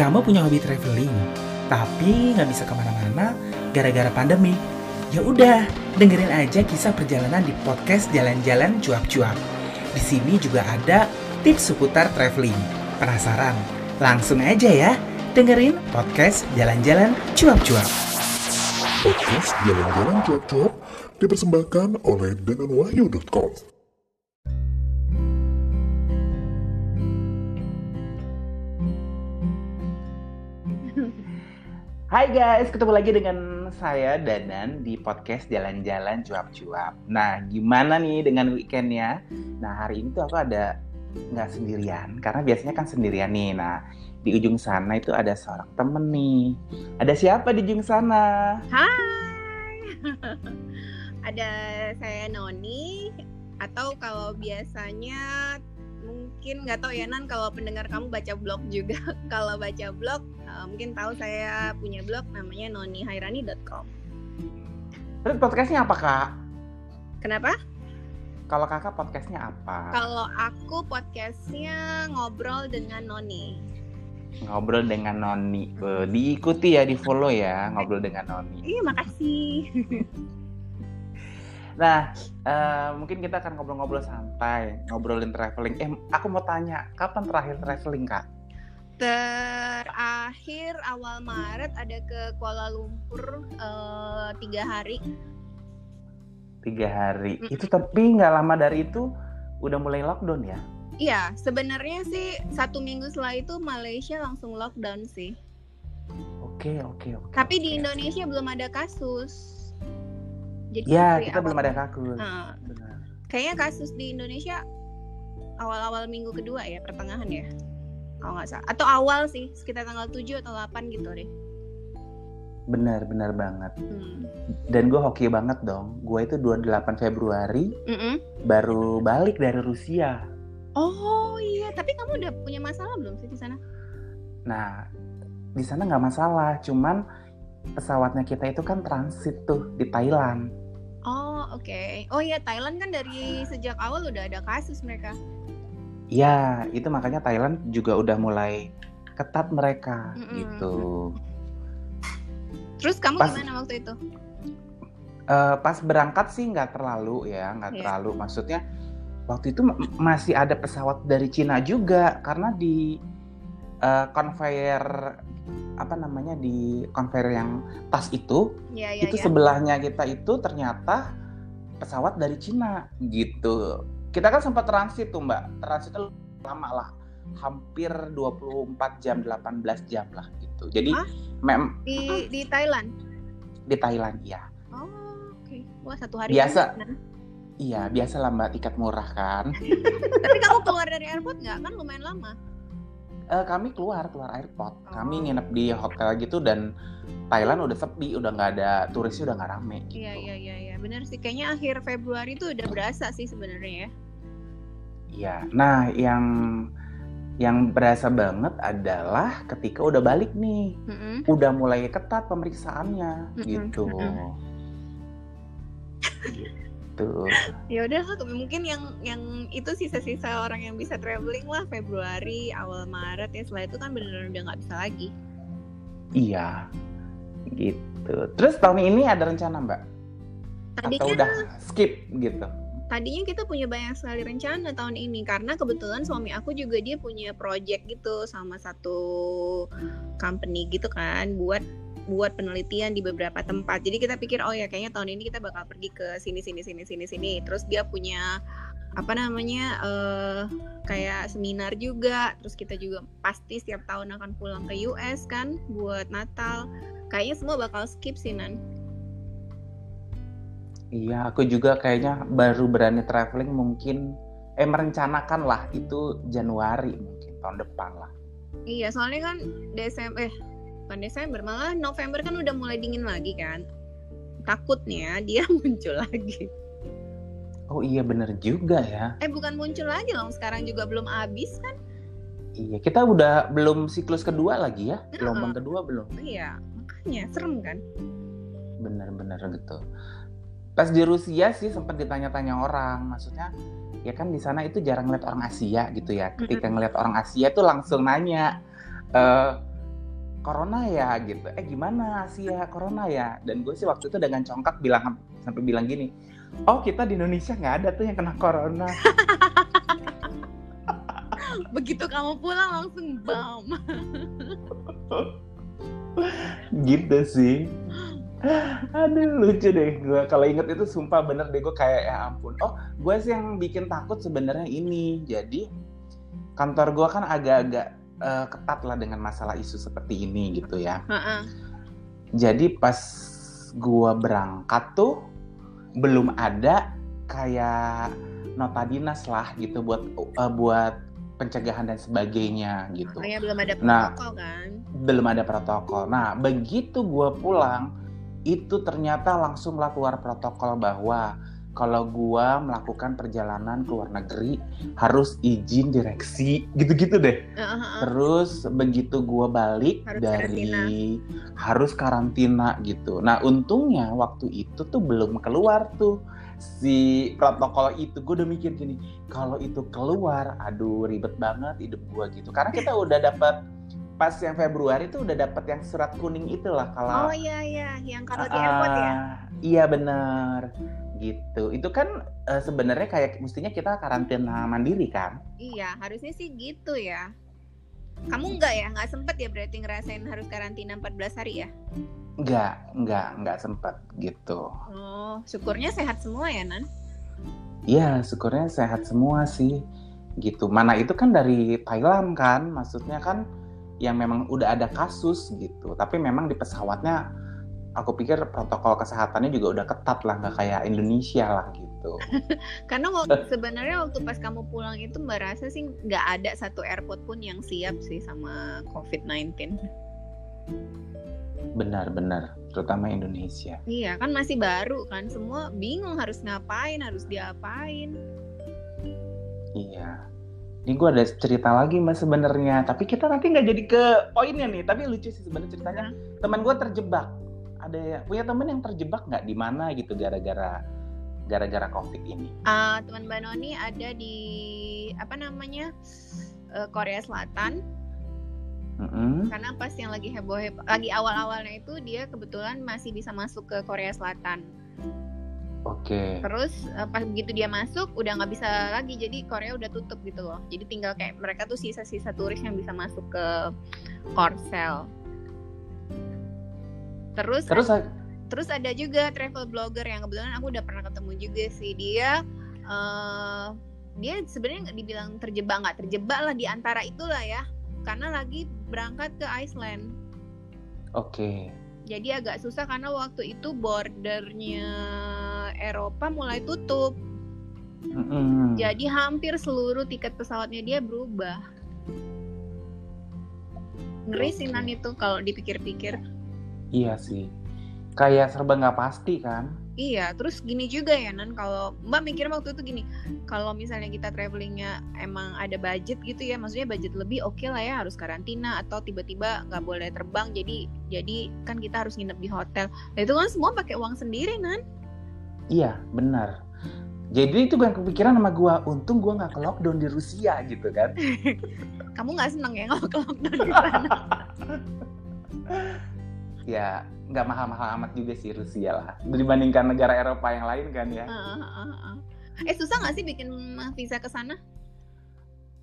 Kamu punya hobi traveling, tapi nggak bisa ke mana-mana gara-gara pandemi. Ya udah, dengerin aja kisah perjalanan di podcast Jalan-Jalan Cuap-Cuap. Di sini juga ada tips seputar traveling. Penasaran? Langsung aja ya, dengerin podcast Jalan-Jalan Cuap-Cuap. Podcast Jalan-Jalan Cuap-Cuap dipersembahkan oleh denganwahyu.com. Hai guys, ketemu lagi dengan saya Danan di podcast Jalan-Jalan Cuap-Cuap. Nah, gimana nih dengan weekendnya? Nah, hari ini tuh aku ada nggak sendirian, karena biasanya kan sendirian nih. Nah, di ujung sana itu ada seorang temen nih. Ada siapa di ujung sana? Hai, ada saya Noni atau kalau biasanya mungkin nggak tahu ya Nan kalau pendengar kamu baca blog juga kalau baca blog uh, mungkin tahu saya punya blog namanya nonihairani.com Terus podcastnya apa kak? kenapa Kalau kakak podcastnya apa? kalau aku podcastnya ngobrol dengan Noni Ngobrol dengan Noni. Diikuti ya, di follow ya, ngobrol dengan Noni. iya makasih Nah, eh, mungkin kita akan ngobrol-ngobrol santai, ngobrolin traveling. Eh, aku mau tanya, kapan terakhir traveling kak? terakhir awal Maret ada ke Kuala Lumpur eh, tiga hari Tiga hari. Mm-mm. Itu tapi nggak lama dari itu udah mulai lockdown ya? Iya, sebenarnya sih satu minggu setelah itu Malaysia langsung lockdown sih. Oke, oke, oke. Tapi di oke. Indonesia belum ada kasus. Jadi Ya, kita awal- belum ada kasus. Nah, Benar. kayaknya kasus di Indonesia awal-awal minggu kedua ya, pertengahan ya. Kalau nggak salah. Atau awal sih, sekitar tanggal 7 atau 8 gitu deh. Benar, benar banget. Hmm. Dan gue hoki banget dong. Gue itu 28 Februari Mm-mm. baru balik dari Rusia. Oh iya, tapi kamu udah punya masalah belum sih di sana? Nah, di sana nggak masalah. Cuman pesawatnya kita itu kan transit tuh di Thailand. Oh oke. Oh iya, Thailand kan dari sejak awal udah ada kasus mereka. Ya, itu makanya Thailand juga udah mulai ketat mereka Mm-mm. gitu. Terus kamu Pas- gimana waktu itu? Eh, pas berangkat sih nggak terlalu ya, nggak Iya. terlalu. Maksudnya waktu itu masih ada pesawat dari Cina juga karena di eh, conveyor apa namanya di conveyor yang tas itu Iya iya itu iya. sebelahnya kita itu ternyata pesawat dari Cina gitu. Kita kan sempat transit tuh Mbak. Transitnya lama lah. Hampir 24 jam, 18 jam lah gitu. Jadi mem Di di Thailand. di Thailand ya. Oh, oke. Wah, satu hari Biasa. kan? Iya, biasa lah Mbak tiket murah kan. Tapi kamu keluar dari airport nggak? Kan lumayan lama. Eh, kami keluar keluar airport. Kami Oh. nginep di hotel gitu dan Thailand udah sepi, udah nggak ada turisnya udah nggak rame gitu. Iya, iya, iya, iya. Benar sih. Kayaknya akhir Februari itu udah berasa sih sebenarnya ya. Iya. Nah, yang yang berasa banget adalah ketika udah balik nih. Mm-mm. udah mulai ketat pemeriksaannya Mm-mm, gitu. mm-mm. Gitu. Ya udah, mungkin yang yang itu sisa-sisa orang yang bisa traveling lah Februari, awal Maret ya. Setelah itu kan benar-benar udah nggak bisa lagi. Iya. Gitu. Terus tahun ini ada rencana, Mbak? Atau Tadinya udah skip gitu? tadinya kita punya banyak sekali rencana tahun ini karena kebetulan suami aku juga dia punya project gitu sama satu company gitu kan buat buat penelitian di beberapa tempat. Jadi kita pikir oh ya kayaknya tahun ini kita bakal pergi ke sini sini sini sini sini. Terus dia punya apa namanya eh kayak seminar juga. Terus kita juga pasti setiap tahun akan pulang ke US kan buat Natal. Kayaknya semua bakal skip sih Nan. Iya, aku juga kayaknya baru berani traveling mungkin eh merencanakan lah itu Januari mungkin tahun depan lah. Iya, soalnya kan Desember eh bukan Desember malah November kan udah mulai dingin lagi kan. Takutnya dia muncul lagi. Oh iya bener juga ya. Eh bukan muncul lagi loh, sekarang juga belum habis kan? Iya, kita udah belum siklus kedua lagi ya. Gelombang kedua belum. Iya, makanya serem kan? Bener-bener gitu. Pas di Rusia sih sempat ditanya-tanya orang, maksudnya ya kan di sana itu jarang ngeliat orang Asia gitu ya. Ketika ngeliat orang Asia tuh langsung nanya, eh corona ya gitu. Eh gimana Asia corona ya? Dan gue sih waktu itu dengan congkak bilang sampai bilang gini oh kita di Indonesia nggak ada tuh yang kena corona. Begitu kamu pulang langsung bam. Gitu sih. Aduh lucu deh gue kalau inget itu sumpah bener deh gue kayak ya ampun. Oh gue sih yang bikin takut sebenarnya ini. Jadi kantor gue kan agak-agak uh, ketat lah dengan masalah isu seperti ini gitu ya jadi pas gue berangkat tuh belum ada kayak nota dinas lah gitu buat uh, buat pencegahan dan sebagainya gitu Makanya belum ada Nah. protokol kan belum ada protokol. Nah, begitu gue pulang, itu ternyata langsung lah keluar protokol bahwa kalau gue melakukan perjalanan ke luar negeri harus izin direksi, gitu-gitu deh. Heeh. Terus begitu gue balik Harus dari karantina. harus karantina gitu. Nah, untungnya waktu itu tuh belum keluar tuh si protokol itu. Gue udah mikir gini, kalau itu keluar, aduh ribet banget hidup gue gitu. Karena kita udah dapat pas yang Februari tuh udah dapat yang surat kuning itulah kalau oh iya iya yang kalau di airport ya Ah, Iya benar gitu. Itu kan eh, sebenarnya kayak mestinya kita karantina mandiri kan? iya harusnya sih gitu ya kamu enggak ya nggak sempet ya berarti ngerasain harus karantina 14 hari ya Enggak, enggak, enggak sempat gitu. oh syukurnya sehat semua ya Nan Iya, syukurnya sehat semua sih. Gitu. Mana itu kan dari Thailand kan, maksudnya kan yang memang udah ada kasus gitu. Tapi memang di pesawatnya aku pikir protokol kesehatannya juga udah ketat lah, nggak kayak Indonesia lah gitu. karena waktu sebenarnya waktu pas kamu pulang itu mbak rasa sih nggak ada satu airport pun yang siap sih sama COVID-19 Benar-benar, terutama Indonesia. iya kan masih baru kan semua bingung harus ngapain harus diapain Iya. Ini gue ada cerita lagi mas sebenarnya, tapi kita nanti nggak jadi ke poinnya nih. Tapi lucu sih sebenarnya ceritanya. Teman gue terjebak. Ada ya- punya temen yang terjebak nggak di mana gitu gara-gara gara-gara covid ini. Ah, teman Mbak Noni ada di apa namanya eh, Korea Selatan Mm-mm. karena pas yang lagi heboh heboh lagi awal awalnya itu dia kebetulan masih bisa masuk ke Korea Selatan Oke. terus eh, pas begitu dia masuk udah nggak bisa lagi jadi Korea udah tutup gitu loh jadi tinggal kayak mereka tuh sisa-sisa turis yang bisa masuk ke Korsel terus Terus terus ada juga travel blogger yang kebetulan aku udah pernah ketemu juga sih dia eh dia sebenarnya nggak dibilang terjebak nggak terjebak lah di antara itulah ya karena lagi berangkat ke Iceland oke. jadi agak susah karena waktu itu bordernya Eropa mulai tutup Mm-mm. jadi hampir seluruh tiket pesawatnya dia berubah ngeri sih Oke. Nan itu kalau dipikir-pikir Iya sih. Kayak serba nggak pasti kan? Iya, terus gini juga ya Nan, kalau Mbak mikir waktu itu gini, kalau misalnya kita travelingnya emang ada budget gitu ya, maksudnya budget lebih oke lah ya harus karantina atau tiba-tiba nggak boleh terbang, jadi jadi kan kita harus nginep di hotel. Nah, itu kan semua pakai uang sendiri Nan. Iya, benar. Jadi itu yang kepikiran sama gua, untung gua nggak ke lockdown di Rusia gitu kan. Kamu nggak seneng ya kalau ke lockdown di sana? Ya nggak mahal-mahal amat juga sih Rusia lah dibandingkan negara Eropa yang lain kan ya. Heeh, heeh, heeh. eh susah nggak sih bikin visa ke sana?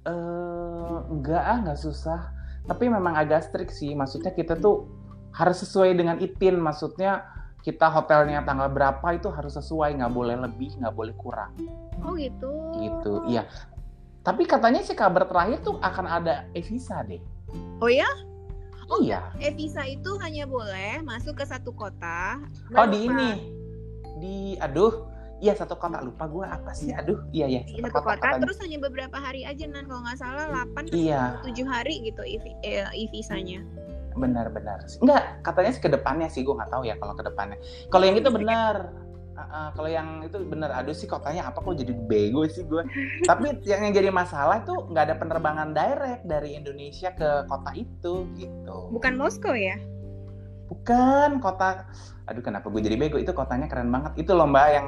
Eh nggak ah nggak susah. Tapi memang agak strict sih. Maksudnya kita tuh harus sesuai dengan IPIN. Maksudnya kita hotelnya tanggal berapa itu harus sesuai, nggak boleh lebih, nggak boleh kurang. Oh gitu. Gitu. Iya. Tapi katanya sih kabar terakhir tuh akan ada e-visa deh. Oh ya? Oh, iya. Eh visa itu hanya boleh masuk ke satu kota. Oh di ini. Di aduh. Iya satu kota lupa gue apa sih? Aduh, iya ya. di satu kota terus hanya beberapa hari aja nan kalau nggak salah 8 Iya. atau 7 hari gitu i- eh, e-visanya. benar-benar enggak katanya sih ke depannya sih gue nggak tahu ya kalau ke depannya kalau yang itu benar Kalau yang itu benar aduh sih kotanya apa kok jadi bego sih gue tapi yang, yang jadi masalah tuh nggak ada penerbangan direct dari Indonesia ke kota itu gitu Bukan Moskow ya? bukan kota aduh kenapa gue jadi bego itu kotanya keren banget itu loh mbak yang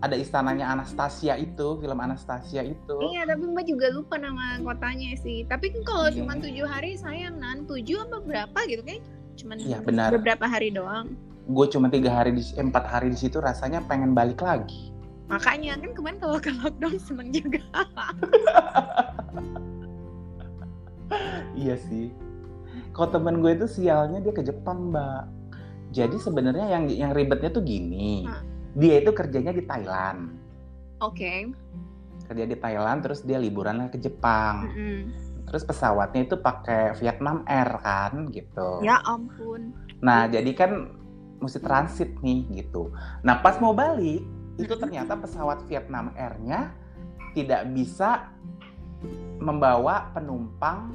ada istananya Anastasia itu, film Anastasia itu. Iya, tapi Mbak juga lupa nama kotanya sih. Tapi kan kalau Iya. cuma tujuh hari sayang nan tujuh apa berapa gitu kan? Cuman Iya, benar. beberapa hari doang. Gue cuma tiga hari di eh, empat hari di situ rasanya pengen balik lagi. Makanya kan kemarin kalau ke lockdown seneng juga. Iya sih. Kalau temen gue itu sialnya dia ke Jepang, Mbak. Jadi sebenarnya yang yang ribetnya tuh gini. Hah. Dia itu kerjanya di Thailand. Oke. Kerja di Thailand terus dia liburan ke Jepang. Mm-mm. Terus pesawatnya itu pakai Vietnam Air kan gitu. Ya ampun. Nah, jadi kan mesti transit nih gitu. Nah, pas mau balik itu ternyata pesawat Vietnam Air-nya tidak bisa membawa penumpang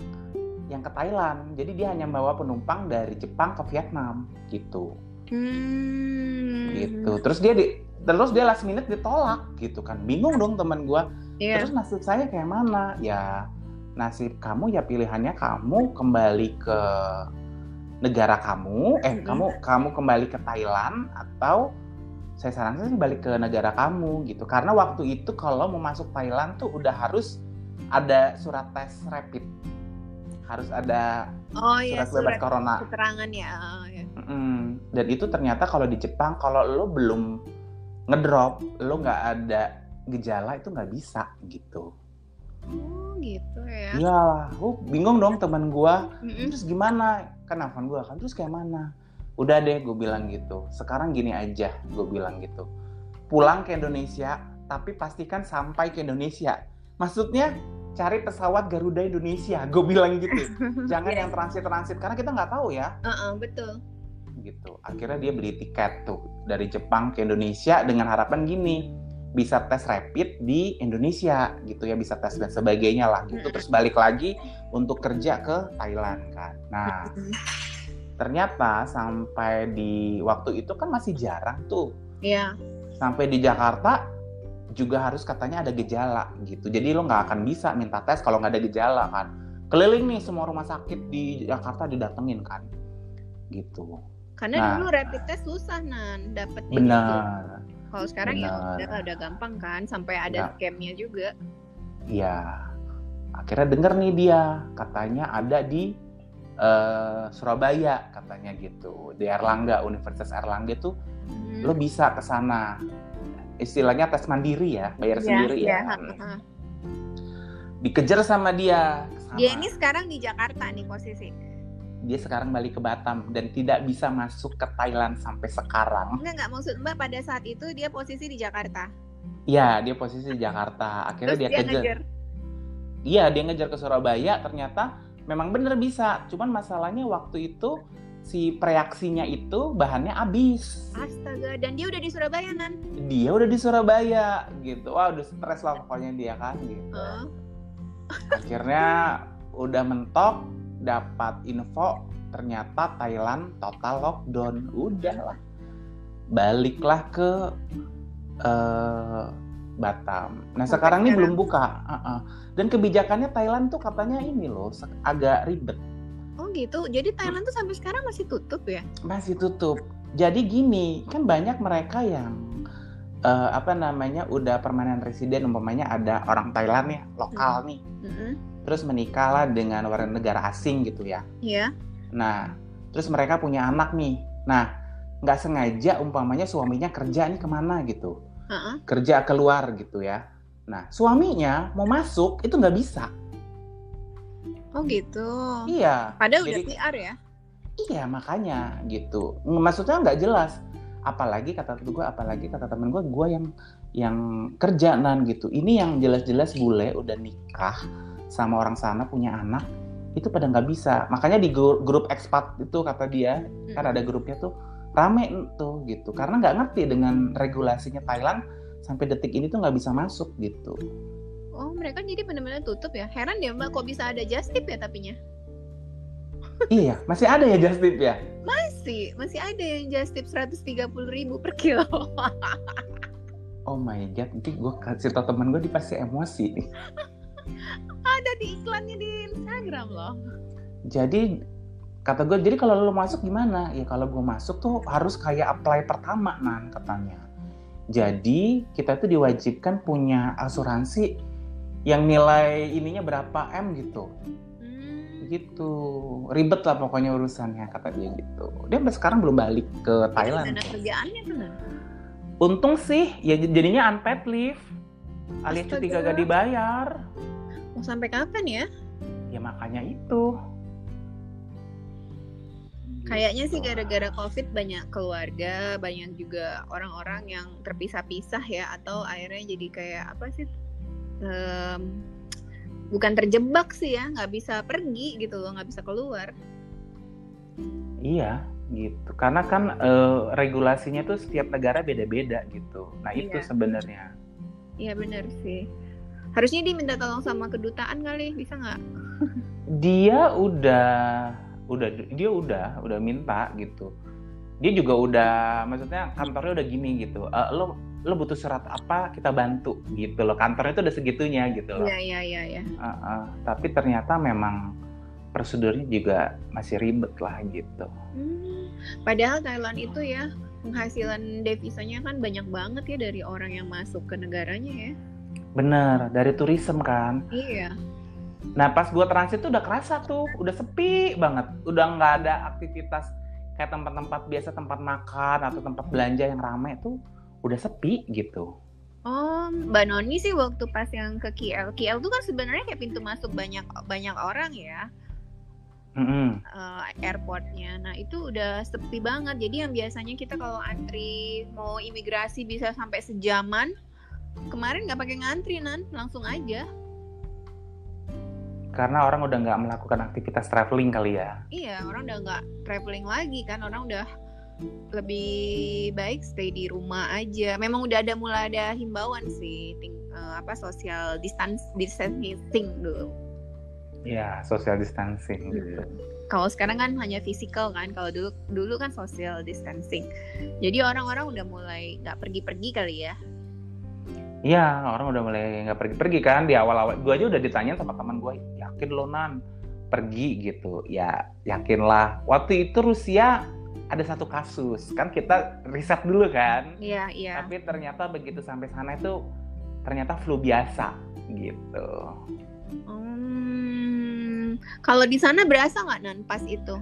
yang ke Thailand. Jadi dia hanya membawa penumpang dari Jepang ke Vietnam gitu. Hmm. Gitu. Terus dia di terus dia last minute ditolak gitu kan. Bingung dong teman gua. Iya. Terus nasib saya kayak mana? Ya nasib kamu ya pilihannya kamu kembali ke negara kamu, eh Mm-mm. kamu kamu kembali ke Thailand atau saya sarankan sih balik ke negara kamu gitu. Karena waktu itu kalau mau masuk Thailand tuh udah harus ada surat tes rapid. Harus ada Oh iya surat bebas surat corona. keterangan ya. Oh, ya. Mm-mm. Dan itu ternyata kalau di Jepang kalau lo belum ngedrop, lo nggak ada gejala itu nggak bisa gitu. Oh gitu ya. Iya, oh, bingung dong teman gua. Mm-mm. Terus gimana? Kan nelfon gua kan terus kayak mana? Udah deh, gue bilang gitu. Sekarang gini aja, gue bilang gitu. Pulang ke Indonesia, tapi pastikan sampai ke Indonesia. Maksudnya cari pesawat Garuda Indonesia, gue bilang gitu. Jangan Iya. yang transit-transit karena kita nggak tahu ya. Heeh, betul. gitu. Akhirnya dia beli tiket tuh dari Jepang ke Indonesia dengan harapan gini, bisa tes rapid di Indonesia gitu ya, bisa tes dan sebagainya lah gitu. Terus balik lagi untuk kerja ke Thailand kan. Nah, ternyata sampai di waktu itu kan masih jarang tuh. Iya. Sampai di Jakarta juga harus katanya ada gejala gitu. Jadi lo nggak akan bisa minta tes kalau nggak ada gejala kan. Keliling nih semua rumah sakit di Jakarta didatengin kan. Gitu. Karena Nah. dulu rapid test susah nan dapetnya gitu. Kalau sekarang ya udah udah gampang kan sampai ada Ya. scamnya juga. Iya. Akhirnya denger nih dia, katanya ada di eh, Surabaya katanya gitu. Di Erlangga, Universitas Erlangga tuh Hmm. lo bisa ke sana. Istilahnya tes mandiri ya, bayar Iya, sendiri iya, ya. ha-ha. Dikejar sama dia. ke Dia ini sekarang di Jakarta nih posisi. Dia sekarang balik ke Batam dan tidak bisa masuk ke Thailand sampai sekarang. Enggak enggak maksud Mbak pada saat itu dia posisi di Jakarta. Iya, dia posisi di Jakarta. Akhirnya Terus dia, dia kejar. ngejar. Iya, dia ngejar ke Surabaya. Ternyata memang bener bisa. Cuman masalahnya waktu itu si preaksinya itu bahannya habis. Astaga, dan dia udah di Surabaya nan. Dia udah di Surabaya gitu. Wah, udah stres lah pokoknya dia kan gitu. Oh, Akhirnya udah mentok dapat info ternyata Thailand total lockdown. Udah lah. Baliklah ke eh, Batam. Nah, sekarang ini belum buka. Uh-uh. Dan kebijakannya Thailand tuh katanya ini loh agak ribet. oh gitu. Jadi Thailand tuh sampai sekarang masih tutup ya? masih tutup. Jadi gini, kan banyak mereka yang eh, apa namanya udah permanen residen umpamanya ada orang Thailand ya lokal nih, Mm-mm. Terus menikah lah dengan warga negara asing gitu ya. Iya. Nah, terus mereka punya anak nih. Nah, nggak sengaja umpamanya suaminya kerja nih ke mana gitu, Heeh. kerja keluar gitu ya. Nah, suaminya mau masuk itu nggak bisa. Oh gitu. Iya. Padahal udah Jadi- PR ya? Iya makanya gitu. Maksudnya nggak jelas. Apalagi kata gue, apalagi kata temen gue, gue yang yang kerja nan gitu. Ini yang jelas-jelas bule udah nikah sama orang sana punya anak itu pada nggak bisa. Makanya di grup, grup expat itu kata dia kan ada grupnya tuh rame tuh gitu. Karena nggak ngerti dengan regulasinya Thailand sampai detik ini tuh nggak bisa masuk gitu. Oh mereka jadi benar-benar tutup ya? Heran ya Mbak kok bisa ada just tip ya tapinya? iya masih ada ya just tip ya. Masih, masih ada yang just tip 130 ribu per kilo. Oh my god, nanti gue kasih tau temen gue dia pasti emosi. ada di iklannya di Instagram loh. jadi kata gue jadi kalau lo masuk gimana ya kalau gue masuk tuh harus kayak apply pertama nan katanya Jadi kita tuh diwajibkan punya asuransi yang nilai ininya berapa M gitu. Hmm. Gitu. Ribet lah pokoknya urusannya kata dia gitu. Dia sampai sekarang belum balik ke Thailand. Dana kerjaannya tuh. Untung sih ya jadinya unpaid leave. Alias cuti Astaga. gak dibayar. Sampai kapan ya? Ya makanya itu. Kayaknya sih Gitu. gara-gara COVID banyak keluarga, banyak juga orang-orang yang terpisah-pisah ya atau akhirnya jadi kayak apa sih? em, bukan terjebak sih ya, nggak bisa pergi gitu loh, nggak bisa keluar. Iya, gitu. Karena kan eh, regulasinya tuh setiap negara beda-beda gitu. Nah, itu Iya. sebenarnya. Iya bener sih. Harusnya dia minta tolong sama kedutaan kali, bisa nggak? Dia udah udah dia udah udah minta gitu. Dia juga udah maksudnya kantornya udah gini gitu. Eh, lo lo butuh surat apa kita bantu gitu loh. Kantornya tuh udah segitunya gitu loh. Iya iya iya. iya. Eh, eh, tapi ternyata memang prosedurnya juga masih ribet lah gitu. Hmm, Padahal Thailand itu ya penghasilan devisanya kan banyak banget ya dari orang yang masuk ke negaranya ya. Bener, dari tourism kan. Iya. Nah pas gua transit tuh udah kerasa tuh, udah sepi banget, udah nggak ada aktivitas kayak tempat-tempat biasa tempat makan atau tempat belanja yang ramai tuh udah sepi gitu. Oh, Mbak Noni sih waktu pas yang ke KL, KL tuh kan sebenarnya kayak pintu masuk banyak banyak orang ya Mm-mm. eh, airportnya. Nah itu udah sepi banget. Jadi yang biasanya kita kalau antri mau imigrasi bisa sampai sejaman, kemarin nggak pakai ngantri nan, langsung aja. Karena orang udah nggak melakukan aktivitas traveling kali ya. Iya, orang udah nggak traveling lagi kan, orang udah lebih baik stay di rumah aja. Memang udah ada mulai ada himbauan sih, ting- eh, apa social distance distancing dulu. Ya social distancing gitu. Kalau sekarang kan hanya fisikal kan, kalau dulu dulu kan social distancing. Jadi orang-orang udah mulai nggak pergi-pergi kali ya. Iya orang udah mulai nggak pergi-pergi kan di awal-awal. Gue aja udah ditanya sama teman gue, yakin lo nan pergi gitu. Ya yakinlah. Waktu itu Rusia ada satu kasus kan kita riset dulu kan. Iya iya. tapi ternyata begitu sampai sana itu ternyata flu biasa gitu Hmm, kalau di sana berasa nggak nan pas itu?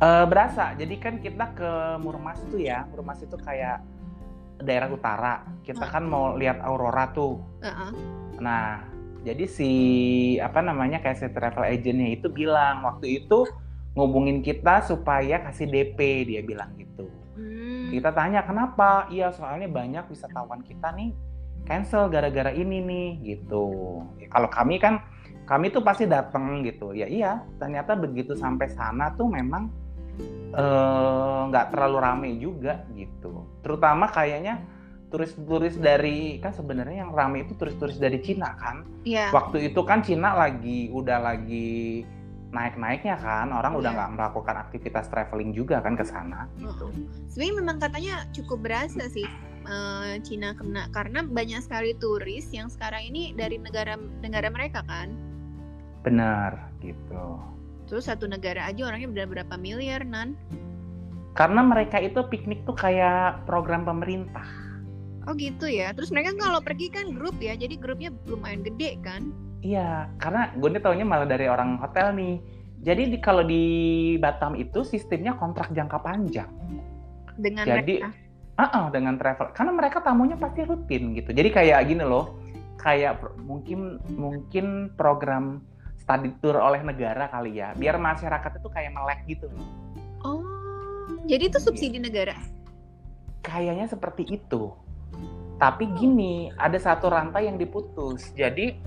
Eh, berasa jadi kan kita ke Murmas tuh ya Murmas itu kayak daerah utara kita Hmm. kan mau lihat aurora tuh Heeh. nah jadi si apa namanya kayak si travel agentnya itu bilang waktu itu ngubungin kita supaya kasih DP dia bilang gitu Hmm. kita tanya kenapa iya soalnya banyak wisatawan kita nih cancel gara-gara ini nih gitu Ya, kalau kami kan kami tuh pasti datang gitu ya iya ternyata begitu sampai sana tuh memang eh, nggak terlalu rame juga gitu terutama kayaknya turis-turis dari kan sebenarnya yang rame itu turis-turis dari Cina kan Iya. waktu itu kan Cina lagi udah lagi naik-naiknya kan orang udah Iya. nggak melakukan aktivitas traveling juga kan ke sana gitu. Sebenarnya memang katanya cukup berasa sih eh, Cina kena karena banyak sekali turis yang sekarang ini dari negara negara mereka kan. Benar gitu. Terus satu negara aja orangnya udah berapa miliar nan? Karena mereka itu piknik tuh kayak program pemerintah. Oh gitu ya. Terus mereka kalau pergi kan grup ya, jadi grupnya lumayan gede kan? Iya, karena gue nih taunya malah dari orang hotel nih. Jadi di, kalau di Batam itu sistemnya kontrak jangka panjang. Dengan Jadi, mereka. ah ah, dengan travel, karena mereka tamunya pasti rutin gitu. Jadi kayak gini loh, kayak mungkin mungkin program study tour oleh negara kali ya, biar masyarakat itu kayak melek gitu. Oh, jadi itu subsidi negara. Kayaknya seperti itu. Tapi gini, ada satu rantai yang diputus. Jadi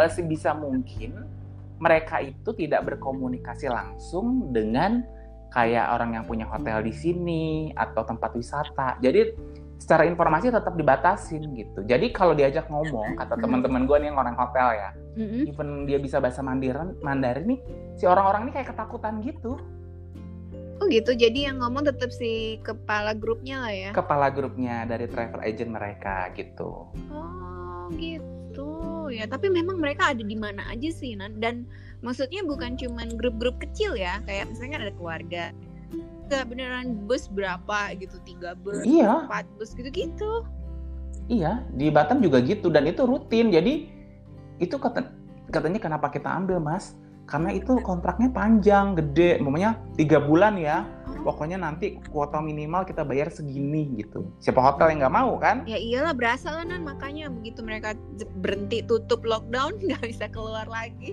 eh, sebisa mungkin mereka itu tidak berkomunikasi langsung dengan kayak orang yang punya hotel di sini atau tempat wisata. Jadi secara informasi tetap dibatasin gitu. Jadi kalau diajak ngomong, kata teman-teman gue nih yang orang hotel ya, Mm-mm. even dia bisa bahasa Mandarin, Mandarin nih, si orang-orang ini kayak ketakutan gitu. Oh gitu. Jadi yang ngomong tetap si kepala grupnya lah ya. Kepala grupnya dari travel agent mereka gitu. Oh gitu ya. Tapi memang mereka ada di mana aja sih Nan. Dan maksudnya bukan cuman grup-grup kecil ya. Kayak misalnya ada keluarga. Enggak beneran bus berapa gitu, tiga bus, Iya. empat bus gitu-gitu. Iya, di Batam juga gitu dan itu rutin. Jadi itu kata, katanya kenapa kita ambil mas? Karena itu kontraknya panjang, gede, namanya tiga bulan ya. Oh. Pokoknya nanti kuota minimal kita bayar segini gitu. Siapa hotel yang nggak mau kan? Ya iyalah berasa lah nan makanya begitu mereka berhenti tutup lockdown nggak bisa keluar lagi.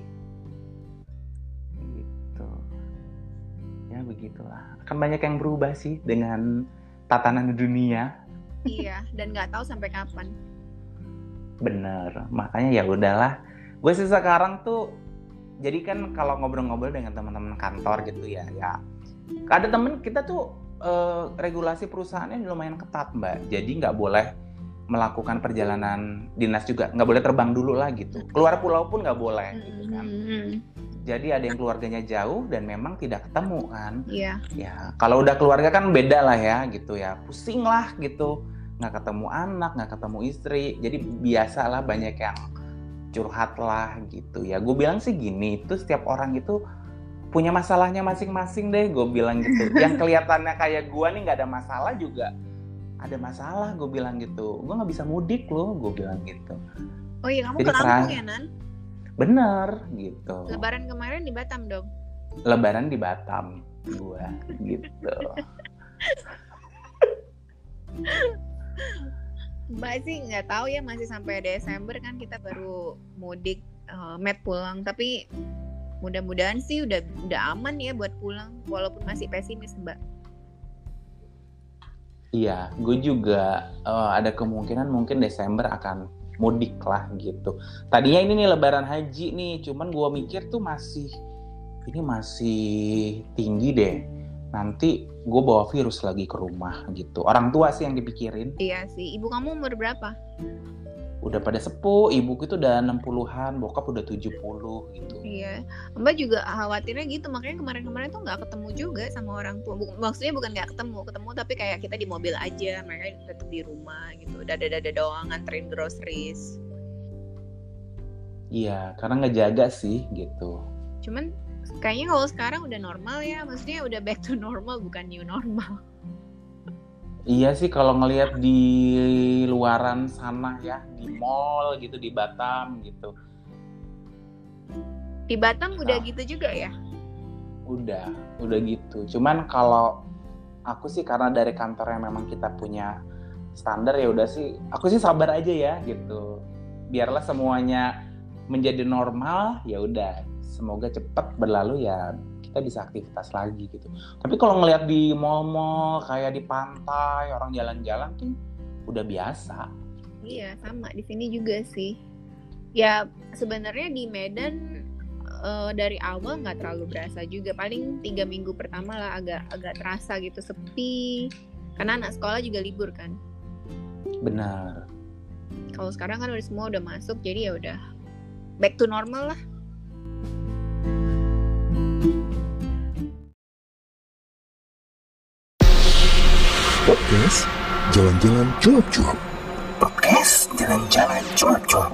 Begitulah. Kan banyak yang berubah sih dengan tatanan dunia. iya dan nggak tahu sampai kapan. Bener. Makanya ya udahlah. Gue sih sekarang tuh jadi kan kalau ngobrol-ngobrol dengan teman-teman kantor gitu ya, ya ada temen kita tuh eh, regulasi perusahaannya lumayan ketat mbak. Jadi nggak boleh melakukan perjalanan dinas juga, nggak boleh terbang dulu lah gitu. Keluar pulau pun nggak boleh gitu kan. Jadi ada yang keluarganya jauh dan memang tidak ketemu kan. Iya. Ya kalau udah keluarga kan beda lah ya gitu ya. Pusing lah gitu. Nggak ketemu anak, nggak ketemu istri. Jadi biasalah banyak yang curhat lah gitu ya. Gue bilang sih gini, itu setiap orang itu punya masalahnya masing-masing deh. Gue bilang gitu. yang kelihatannya kayak gue nih nggak ada masalah juga ada masalah. Gue bilang gitu. Gue nggak bisa mudik loh. Gue bilang gitu. Oh iya kamu Jadi ke Lampung ya nan? Bener gitu. Lebaran kemarin di Batam dong. Lebaran di Batam gue gitu. Mbak sih nggak tahu ya masih sampai Desember kan kita baru mudik eh, Matt pulang tapi mudah-mudahan sih udah udah aman ya buat pulang walaupun masih pesimis Mbak. Iya, gue juga eh, ada kemungkinan mungkin Desember akan mudik lah gitu. Tadinya ini nih Lebaran Haji nih, cuman gue mikir tuh masih ini masih tinggi deh. Nanti gue bawa virus lagi ke rumah gitu. Orang tua sih yang dipikirin. Iya sih. Ibu kamu umur berapa? Udah pada sepuh, ibuku itu udah 60-an, bokap udah 70 gitu. Iya. Mbak juga khawatirnya gitu makanya kemarin-kemarin tuh nggak ketemu juga sama orang tua. Buk- maksudnya bukan nggak ketemu, ketemu tapi kayak kita di mobil aja, mereka tetap di rumah gitu. Dada-dada doang nganterin groceries. Iya, karena ngejaga sih gitu. Cuman kayaknya kalau sekarang udah normal ya, maksudnya udah back to normal bukan new normal. Iya sih kalau ngelihat di luaran sana ya, di mall gitu, di Batam gitu. Di Batam udah Ah. gitu juga ya? Udah, udah gitu. Cuman kalau aku sih karena dari kantornya memang kita punya standar ya udah sih, aku sih sabar aja ya gitu. Biarlah semuanya menjadi normal, ya udah. Semoga cepat berlalu ya kita bisa aktivitas lagi gitu. Tapi kalau ngelihat di mall-mall kayak di pantai orang jalan-jalan tuh udah biasa. Iya sama di sini juga sih. Ya sebenarnya di Medan eh, dari awal nggak terlalu berasa juga. Paling tiga minggu pertama lah agak agak terasa gitu sepi. Karena anak sekolah juga libur kan. Benar. Kalau sekarang kan udah semua udah masuk jadi ya udah back to normal lah. Podcast Jalan-Jalan Cuap-Cuap. Podcast jalan-jalan cuap-cuap.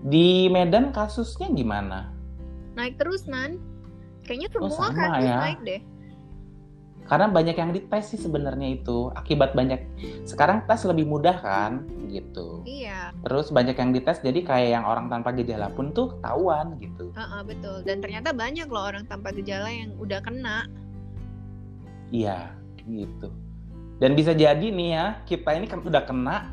Di Medan kasusnya gimana? Naik terus nan. Kayaknya Oh, semua sama kasus ya. naik deh. Karena banyak yang dites sih sebenarnya itu. Akibat banyak sekarang tes lebih mudah kan gitu. Iya, Terus banyak yang dites jadi kayak yang orang tanpa gejala pun tuh ketahuan gitu. heeh, betul. Dan ternyata banyak loh orang tanpa gejala yang udah kena. Iya, gitu. Dan bisa jadi nih ya, kita ini kan udah kena,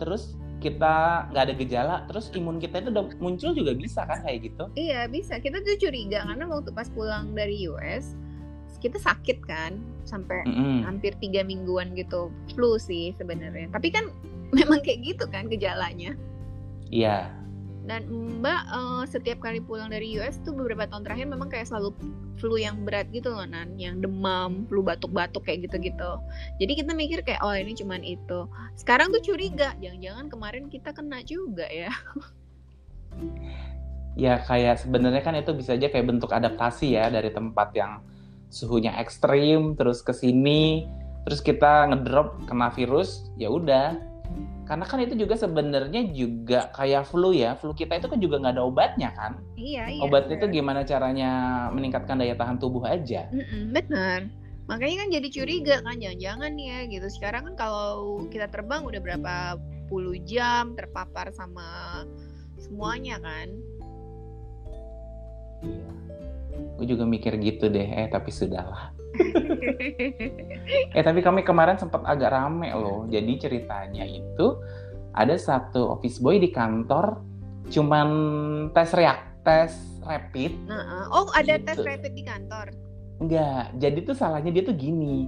terus kita nggak ada gejala, terus imun kita itu udah muncul juga bisa kan kayak gitu. Iya bisa. Kita tuh curiga karena waktu pas pulang dari US kita sakit kan sampai Mm-mm. hampir tiga mingguan gitu flu sih sebenarnya. Tapi kan memang kayak gitu kan gejalanya. Iya, Dan Mbak eh, setiap kali pulang dari US tuh beberapa tahun terakhir memang kayak selalu flu yang berat gitu loh Nan, yang demam, flu batuk-batuk kayak gitu-gitu. Jadi kita mikir kayak oh ini cuman itu. Sekarang tuh curiga, jangan-jangan kemarin kita kena juga ya. ya kayak sebenarnya kan itu bisa aja kayak bentuk adaptasi ya dari tempat yang suhunya ekstrim, terus ke sini, terus kita ngedrop kena virus, ya udah karena kan itu juga sebenarnya juga kayak flu ya flu kita itu kan juga nggak ada obatnya kan Iya, iya. obatnya itu gimana caranya meningkatkan daya tahan tubuh aja Mm-mm, benar. Makanya kan jadi curiga kan jangan-jangan ya gitu. Sekarang kan kalau kita terbang udah berapa puluh jam terpapar sama semuanya kan. Iya. Gue juga mikir gitu deh, eh tapi sudahlah. Eh tapi kami kemarin sempat agak rame loh. Jadi ceritanya itu ada satu office boy di kantor cuman tes reak, tes rapid. Oh ada tes Gitu. rapid di kantor. Enggak, jadi tuh salahnya dia tuh gini.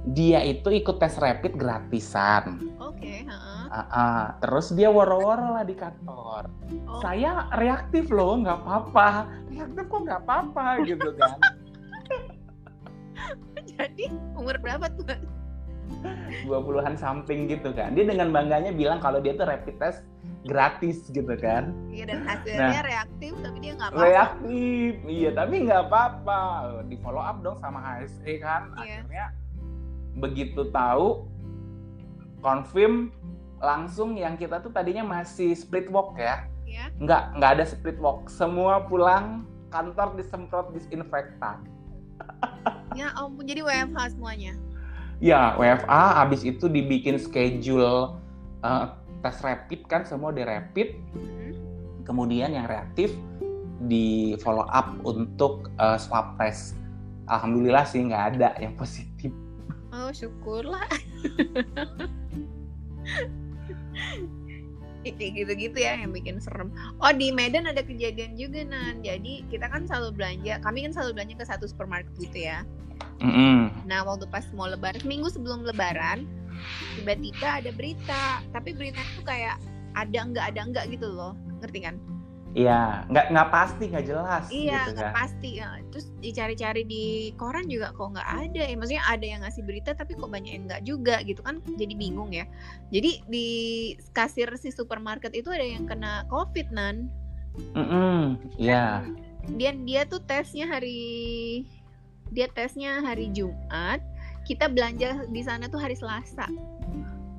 Dia itu ikut tes rapid gratisan. Oke, heeh. Ah, ah. Terus dia woro-woro lah di kantor. Oh. Saya reaktif loh, nggak apa-apa. Reaktif kok nggak apa-apa gitu kan. Jadi umur berapa tuh? 20-an something gitu kan. Dia dengan bangganya bilang kalau dia tuh rapid test gratis gitu kan. Iya dan hasilnya reaktif tapi dia nggak apa-apa. Reaktif, iya tapi nggak apa-apa. Di follow up dong sama HSE kan. Iya. Akhirnya begitu tahu confirm langsung yang kita tuh tadinya masih split walk ya. Ya. Nggak, nggak ada split walk. Semua pulang kantor disemprot disinfektan. Ya ampun jadi WFH semuanya. Ya, WFA habis itu dibikin schedule eh, tes rapid kan semua di rapid. Hmm. Kemudian yang reaktif di follow up untuk eh, swab test. Alhamdulillah sih nggak ada yang positif. Oh syukurlah. Gitu-gitu ya yang bikin serem. Oh di Medan ada kejadian juga nan. Jadi kita kan selalu belanja, kami kan selalu belanja ke satu supermarket gitu ya. Mm-mm. Nah waktu pas mau lebaran, seminggu sebelum lebaran, tiba-tiba ada berita. Tapi berita itu kayak ada enggak ada enggak gitu loh, ngerti kan? Iya, nggak nggak pasti nggak jelas Iya, gitu nggak kan. pasti. Ya. Terus dicari-cari di koran juga kok nggak ada. Ya, maksudnya ada yang ngasih berita tapi kok banyak yang nggak juga gitu kan. Jadi bingung ya. Jadi di kasir si supermarket itu ada yang kena COVID nan. Mm-mm. Iya. Dia dia tuh tesnya hari dia tesnya hari Jumat. Kita belanja di sana tuh hari Selasa.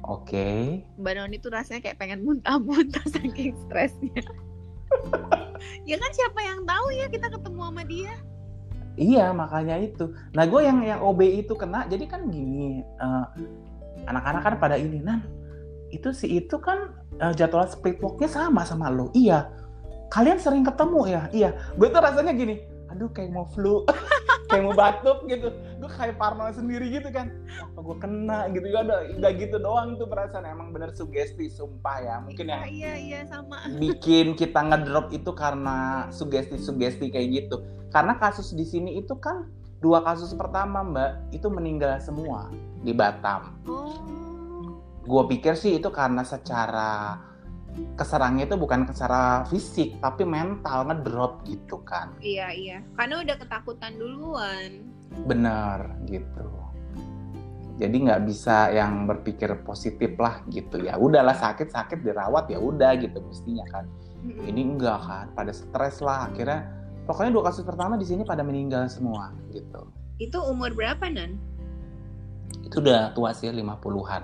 Oke. Mbak Noni tuh rasanya kayak pengen muntah-muntah saking stresnya. Ya kan siapa yang tahu ya kita ketemu sama dia. Iya, makanya itu. Nah, gue yang yang OB itu kena, jadi kan gini, eh, anak-anak kan pada ini, nan, itu si itu kan eh, jadwal split walknya sama sama lo. Iya, kalian sering ketemu ya? Iya, gue tuh rasanya gini, aduh kayak mau flu, kayak mau batuk gitu, gue kayak parno sendiri gitu kan. Apa gue kena gitu, ya udah, udah gitu doang tuh perasaan. Emang bener sugesti, sumpah ya. Mungkin yang Iya iya sama. bikin kita ngedrop itu karena sugesti-sugesti kayak gitu. Karena kasus di sini itu kan dua kasus pertama Mbak itu meninggal semua di Batam. Oh. Gue pikir sih itu karena secara keserangnya itu bukan secara fisik tapi mental ngedrop gitu kan. Iya iya. Karena udah ketakutan duluan. Bener gitu. Jadi nggak bisa yang berpikir positif lah gitu ya. Udahlah sakit-sakit dirawat ya udah gitu mestinya kan. ini enggak kan pada stres lah akhirnya pokoknya dua kasus pertama di sini pada meninggal semua gitu Itu umur berapa nan? itu udah tua sih 50-an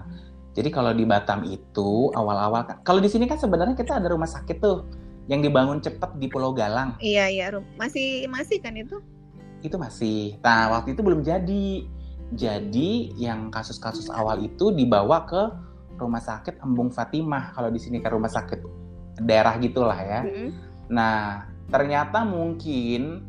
jadi kalau di Batam itu awal-awal kan kalau di sini kan sebenarnya kita ada rumah sakit tuh yang dibangun cepet di Pulau Galang Iya iya. Masih masih kan itu? itu masih nah waktu itu belum jadi jadi yang kasus-kasus awal itu dibawa ke rumah sakit Embung Fatimah kalau di sini kan rumah sakit daerah gitulah ya Mm-mm. Nah, ternyata mungkin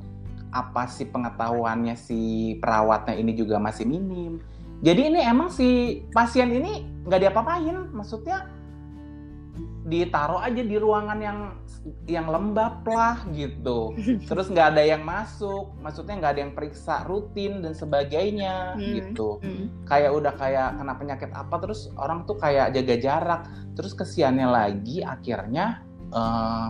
apa sih pengetahuannya si perawatnya ini juga masih minim. Jadi ini emang si pasien ini nggak diapa-apain, maksudnya ditaruh aja di ruangan yang yang lembab lah gitu. Terus nggak ada yang masuk, maksudnya nggak ada yang periksa rutin dan sebagainya Hmm. gitu. Mm. Kayak udah kayak kena penyakit apa, terus orang tuh kayak jaga jarak. Terus kesiannya lagi akhirnya eh,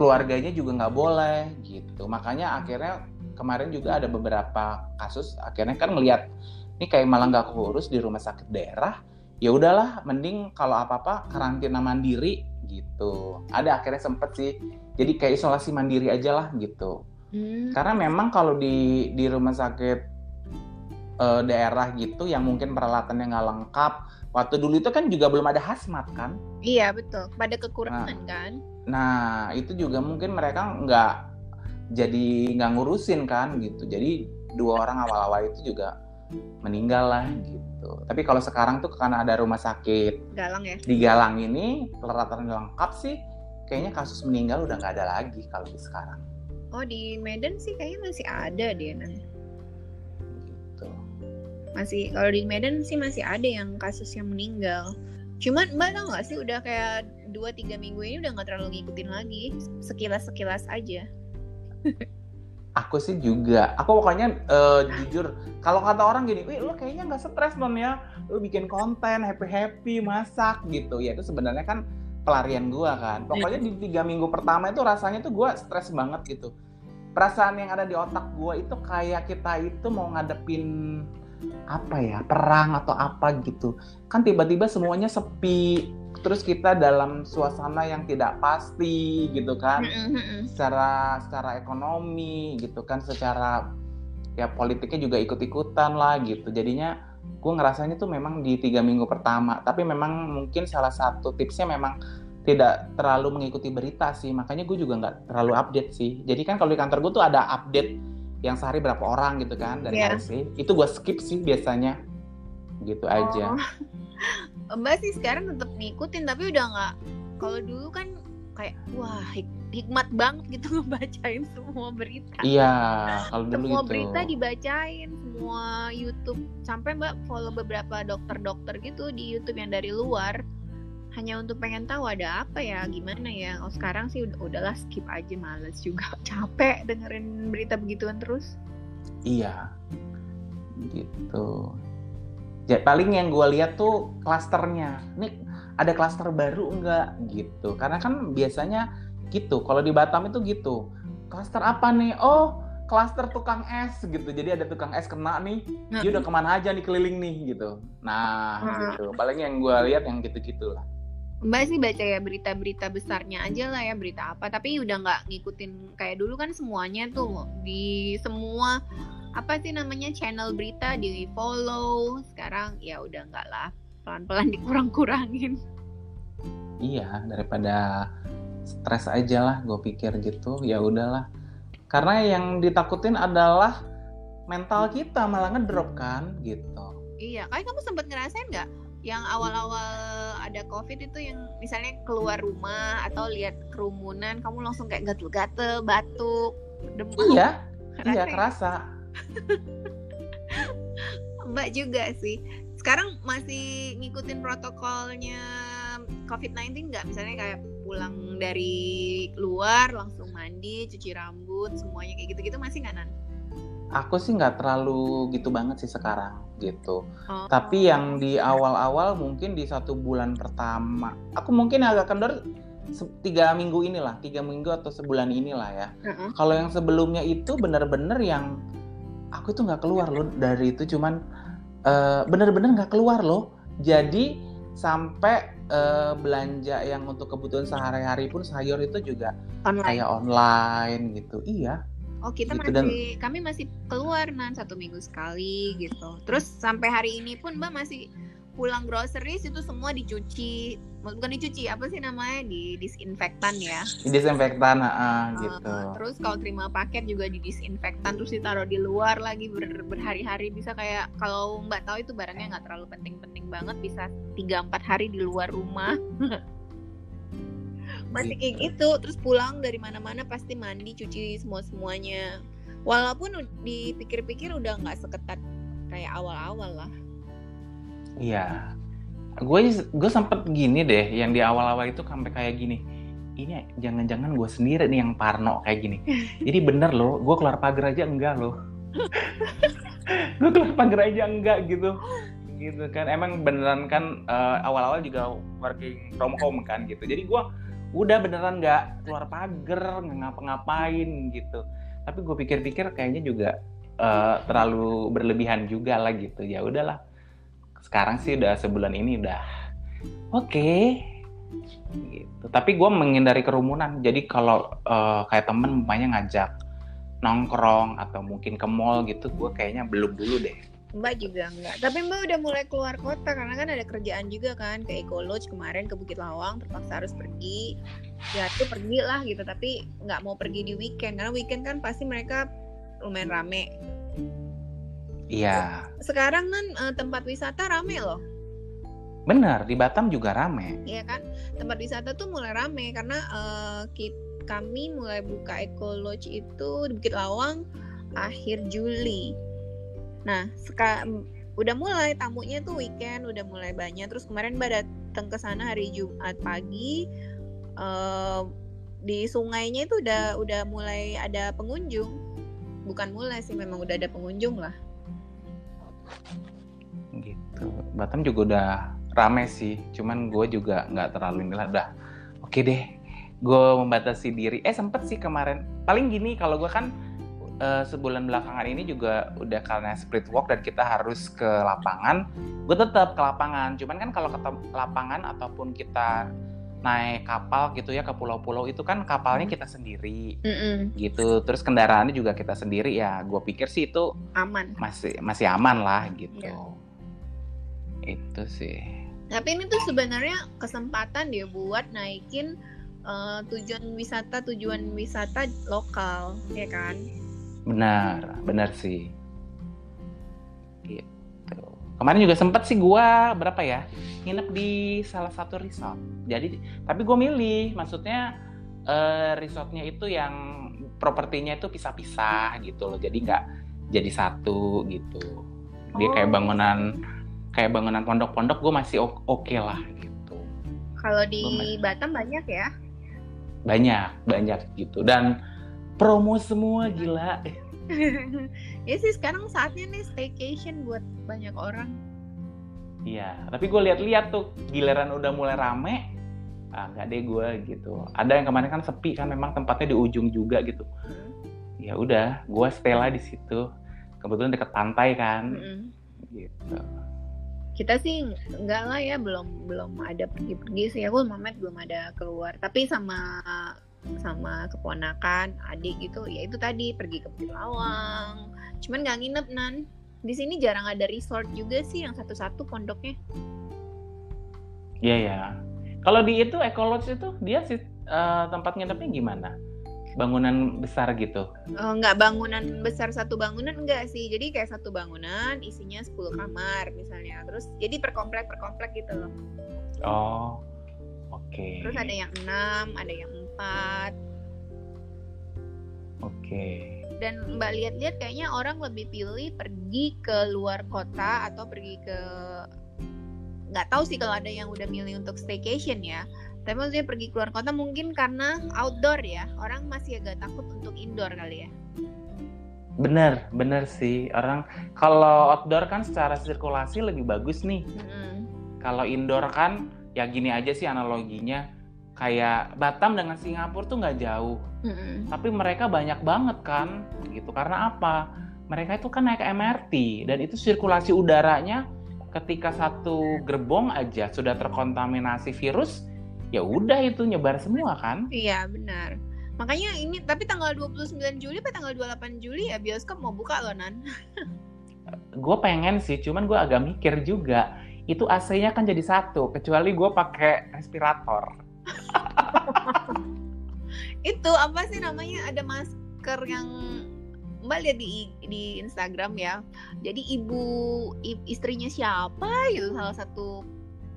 keluarganya juga nggak boleh gitu makanya akhirnya kemarin juga ada beberapa kasus akhirnya kan ngelihat ini kayak malah nggak keurus di rumah sakit daerah ya udahlah mending kalau apa apa karantina mandiri gitu ada akhirnya sempet sih jadi kayak isolasi mandiri aja lah gitu Mm. karena memang kalau di di rumah sakit eh, daerah gitu yang mungkin peralatannya nggak lengkap. Waktu dulu itu kan juga belum ada hazmat kan. Iya betul. Pada kekurangan kan. Nah itu juga mungkin mereka nggak jadi nggak ngurusin kan gitu. Jadi dua orang awal-awal itu juga meninggal lah gitu. Tapi kalau sekarang tuh karena ada rumah sakit Galang ya. di Galang ini peralatan lengkap sih, kayaknya kasus meninggal udah nggak ada lagi kalau di sekarang. Oh di Medan sih kayaknya masih ada deh Nan. Gitu. Masih kalau di Medan sih masih ada yang kasus yang meninggal. Cuman mbak tau gak sih udah kayak 2-3 minggu ini udah gak terlalu ngikutin lagi Sekilas-sekilas aja Aku sih juga. Aku pokoknya eh, jujur, kalau kata orang gini, wih lo kayaknya nggak stres non ya, lo bikin konten happy happy masak gitu. Ya itu sebenarnya kan pelarian gua kan. Pokoknya di tiga minggu pertama itu rasanya tuh gua stres banget gitu. Perasaan yang ada di otak gua itu kayak kita itu mau ngadepin apa ya perang atau apa gitu. Kan tiba-tiba semuanya sepi. Terus kita dalam suasana yang tidak pasti gitu kan. Secara secara ekonomi gitu kan secara ya politiknya juga ikut-ikutan lah gitu. Jadinya gue ngerasanya tuh memang di tiga minggu pertama. Tapi memang mungkin salah satu tipsnya memang tidak terlalu mengikuti berita sih. Makanya gue juga nggak terlalu update sih. Jadi kan kalau di kantor gue tuh ada update yang sehari berapa orang gitu kan dari Iya. RC itu gue skip sih biasanya. Gitu aja. Oh. Mbak sih sekarang tetap ngikutin tapi udah nggak kalau dulu kan kayak wah hik- hikmat banget gitu ngebacain semua berita. iya kalau dulu semua gitu berita dibacain, semua YouTube sampai Mbak follow beberapa dokter-dokter gitu di YouTube yang dari luar hanya untuk pengen tahu ada apa ya, gimana ya. Oh sekarang sih udah udahlah skip aja males juga capek dengerin berita begituan terus. Iya, gitu. Ya, paling yang gue lihat tuh klasternya. Nih ada klaster baru nggak gitu? Karena kan biasanya gitu. Kalau di Batam itu gitu. Klaster apa nih? Oh, klaster tukang es gitu. Jadi ada tukang es kena nih. Dia udah ke mana aja nih keliling nih gitu. Nah, gitu. Paling yang gue lihat yang gitu-gitu lah. Mbak sih baca ya berita-berita besarnya aja lah ya berita apa tapi udah nggak ngikutin kayak dulu kan semuanya tuh di semua apa sih namanya channel berita di follow sekarang ya udah nggak lah pelan-pelan dikurang-kurangin Iya, daripada stres aja lah gue pikir gitu. Ya udahlah. Karena yang ditakutin adalah mental kita malah ngedrop kan gitu. iya kayak kamu sempat ngerasain nggak yang awal-awal ada covid itu yang misalnya keluar rumah atau lihat kerumunan kamu langsung kayak gatel-gatel batuk demam Iya, iya Ngerasain? kerasa. Mbak juga sih. Sekarang masih ngikutin protokolnya COVID-19 nggak? Misalnya kayak pulang dari luar langsung mandi, cuci rambut, semuanya kayak gitu-gitu masih nggak Nan? Aku sih nggak terlalu gitu banget sih sekarang gitu. Oh. Tapi yang di awal-awal mungkin di satu bulan pertama, aku mungkin agak kendor tiga minggu inilah, tiga minggu atau sebulan inilah ya. Heeh. Kalau yang sebelumnya itu bener-bener yang aku tuh nggak keluar loh dari itu, cuman eh, bener-bener nggak keluar loh. Jadi sampai eh, belanja yang untuk kebutuhan sehari-hari pun sayur itu juga online. kayak online gitu. Iya. Oh kita gitu, masih, dan- kami masih keluar Nan satu minggu sekali gitu. Terus sampai hari ini pun Mbak masih pulang groceries itu semua dicuci, bukan dicuci apa sih namanya? Di disinfektan ya. Disinfektan, Uh, gitu. terus kalau terima paket juga di disinfektan terus ditaruh di luar lagi ber- berhari-hari. Bisa kayak kalau mbak tahu itu barangnya nggak terlalu penting-penting banget bisa 3-4 hari di luar rumah. Masih kayak gitu. terus pulang dari mana-mana pasti mandi cuci semua semuanya walaupun dipikir-pikir udah nggak seketat kayak awal-awal lah Iya. Gue gue sempet gini deh, yang di awal-awal itu sampai kayak gini. Ini jangan-jangan gue sendiri nih yang parno kayak gini. Jadi bener loh, gue keluar pagar aja enggak loh. gue keluar pagar aja enggak gitu. Gitu kan. Emang beneran kan eh, awal-awal juga working from home kan gitu. Jadi gue udah beneran nggak keluar pagar, nggak ngapa-ngapain gitu. Tapi gue pikir-pikir kayaknya juga eh, terlalu berlebihan juga lah gitu. Ya udahlah sekarang sih udah sebulan ini udah oke gitu tapi gue menghindari kerumunan jadi kalau eh, kayak temen umpamanya ngajak nongkrong atau mungkin ke mall gitu gue kayaknya belum dulu deh Mbak juga enggak. Tapi Mbak udah mulai keluar kota karena kan ada kerjaan juga kan ke Eco Lodge kemarin ke Bukit Lawang terpaksa harus pergi. Ya tuh pergi lah gitu tapi nggak mau pergi di weekend karena weekend kan pasti mereka lumayan rame. Iya, Sekarang kan eh, tempat wisata rame loh. bener di Batam juga rame. Iya kan? Tempat wisata tuh mulai rame karena eh, kit- kami mulai buka Eco Lodge itu di Bukit Lawang akhir Juli. Nah, seka- udah mulai tamunya tuh weekend udah mulai banyak. Terus kemarin Mbak datang ke sana hari Jumat pagi eh, di sungainya itu udah udah mulai ada pengunjung. Bukan mulai sih, memang udah ada pengunjung lah. Gitu. Batam juga udah rame sih cuman gue juga nggak terlalu inilah udah. Oke deh gue membatasi diri. Eh sempet sih kemarin. Paling gini kalau gue kan eh, sebulan belakangan ini juga udah karena split walk dan kita harus ke lapangan gue tetap ke lapangan. Cuman kan kalau ke lapangan ataupun kita naik kapal gitu ya ke pulau-pulau itu kan kapalnya kita sendiri Mm-mm, gitu terus kendaraannya juga kita sendiri ya gue pikir sih itu aman. masih masih aman lah gitu. Iya. Itu sih. Tapi ini tuh sebenarnya kesempatan dia buat naikin eh, tujuan wisata tujuan wisata lokal, ya kan? Benar, benar sih. Kemarin juga sempet sih gua berapa ya? Nginep di salah satu resort. Jadi tapi gue milih, maksudnya eh, resortnya itu yang propertinya itu pisah-pisah gitu loh. Jadi nggak jadi satu gitu. Dia kayak Oh. bangunan kayak bangunan pondok-pondok gue masih oke lah gitu. Kalau di Lumayan. Batam banyak ya. banyak banyak gitu dan promo semua gila ya sih sekarang saatnya nih staycation buat banyak orang. iya tapi gue lihat-lihat tuh giliran udah mulai rame ah nggak deh gue gitu ada yang kemarin kan sepi kan memang tempatnya di ujung juga gitu ya udah gue stay lah di situ kebetulan deket pantai kan Mm-mm. gitu Kita sih enggak lah ya belum belum ada pergi-pergi sih. Aku sama Matt belum ada keluar. Tapi sama sama keponakan, adik gitu, ya itu tadi pergi ke Bukit Lawang. Cuman nggak nginep nan. Di sini jarang ada resort juga sih yang satu-satu pondoknya. iya ya kalau di itu Eco Lodge itu dia sih eh, tempat nginepnya gimana bangunan besar gitu Eh, nggak bangunan besar satu bangunan enggak sih. Jadi kayak satu bangunan isinya 10 kamar misalnya. Terus jadi per komplek per komplek gitu loh. oh oke Terus ada yang enam, ada yang empat. oke dan mbak lihat-lihat kayaknya orang lebih pilih pergi ke luar kota atau pergi ke nggak tahu sih kalau ada yang udah milih untuk staycation ya tapi maksudnya pergi keluar kota mungkin karena outdoor ya orang masih agak takut untuk indoor kali ya Bener, bener sih. Orang kalau outdoor kan secara sirkulasi lebih bagus nih. Mm-mm. Kalau indoor kan ya gini aja sih analoginya. Kayak Batam dengan Singapura tuh nggak jauh. Mm-mm. Tapi mereka banyak banget kan gitu. Karena apa? Mereka itu kan naik MRT dan itu sirkulasi udaranya ketika satu gerbong aja sudah terkontaminasi virus, ya udah itu nyebar semua kan. iya benar makanya ini tapi tanggal 29 Juli apa tanggal 28 Juli ya bioskop mau buka loh nan gue pengen sih, cuman gue agak mikir juga. Itu AC-nya kan jadi satu, kecuali gue pakai respirator. itu apa sih namanya ada masker yang Mbak lihat di di Instagram ya. Jadi ibu istrinya siapa gitu salah satu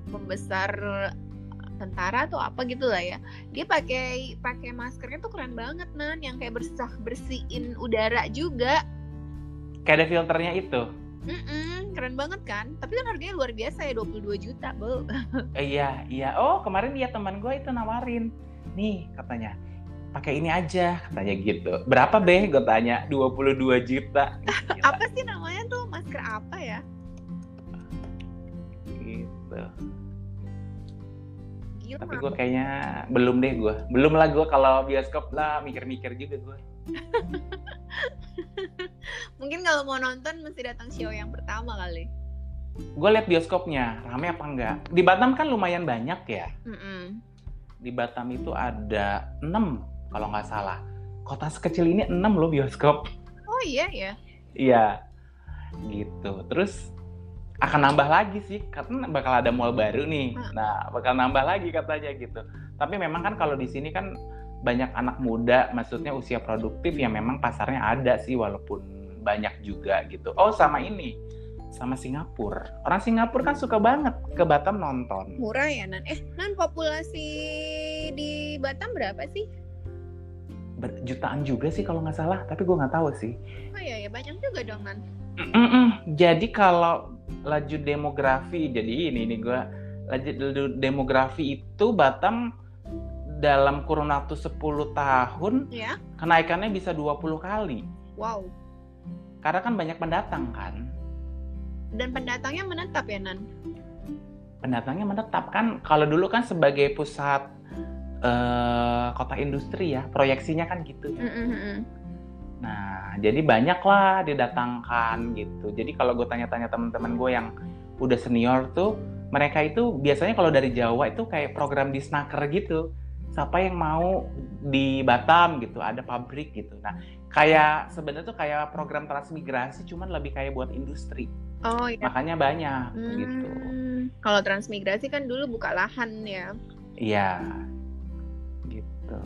pembesar tentara atau apa gitu lah ya. Dia pakai pakai maskernya tuh keren banget nan yang kayak bersah bersihin udara juga. Kayak ada filternya itu. Mm-mm, keren banget kan? Tapi kan harganya luar biasa ya 22 juta, Bu. Eh, iya, iya. Oh, kemarin dia teman gue itu nawarin. Nih, katanya. Pakai ini aja, katanya gitu. Berapa deh? Gue tanya. 22 juta. Apa sih namanya tuh masker apa ya? gitu. Gila. Tapi gue kayaknya belum deh gue. Belum lah gue kalau bioskop lah mikir-mikir juga gue. Mungkin kalau mau nonton mesti datang show yang pertama kali. Gue liat bioskopnya, rame apa enggak? Di Batam kan lumayan banyak ya. Mm-mm. Di Batam itu ada 6 kalau nggak salah. Kota sekecil ini 6 loh bioskop. Oh iya ya. Iya. gitu. Terus akan nambah lagi sih, karena bakal ada mall baru nih. Hmm. Nah, bakal nambah lagi katanya gitu. Tapi memang kan kalau di sini kan banyak anak muda, maksudnya usia produktif yang memang pasarnya ada sih, walaupun banyak juga gitu. Oh, sama ini, sama Singapura. Orang Singapura kan suka banget ke Batam nonton. Murah ya Nan. Eh Nan populasi di Batam berapa sih? Ber- Jutaan juga sih kalau nggak salah, tapi gue nggak tahu sih. Oh iya ya banyak juga dong Nan. Mm-mm. Jadi kalau laju demografi, jadi ini nih gue laju demografi itu Batam dalam kurun waktu 10 tahun Ya. kenaikannya bisa 20 kali. Wow. Karena kan banyak pendatang kan. Dan pendatangnya menetap ya Nan. Pendatangnya menetap kan. Kalau dulu kan sebagai pusat eh, kota industri ya, proyeksinya kan gitu. Mm-mm-mm. Nah, jadi banyak lah didatangkan gitu. Jadi kalau gue tanya-tanya teman-teman gue yang udah senior tuh, mereka itu biasanya kalau dari Jawa itu kayak program di snaker gitu. Siapa yang mau di Batam gitu, ada pabrik gitu. Nah, kayak sebenarnya tuh kayak program transmigrasi, cuman lebih kayak buat industri. Oh iya. Makanya banyak Hmm, gitu. Kalau transmigrasi kan dulu buka lahan ya. Iya, gitu.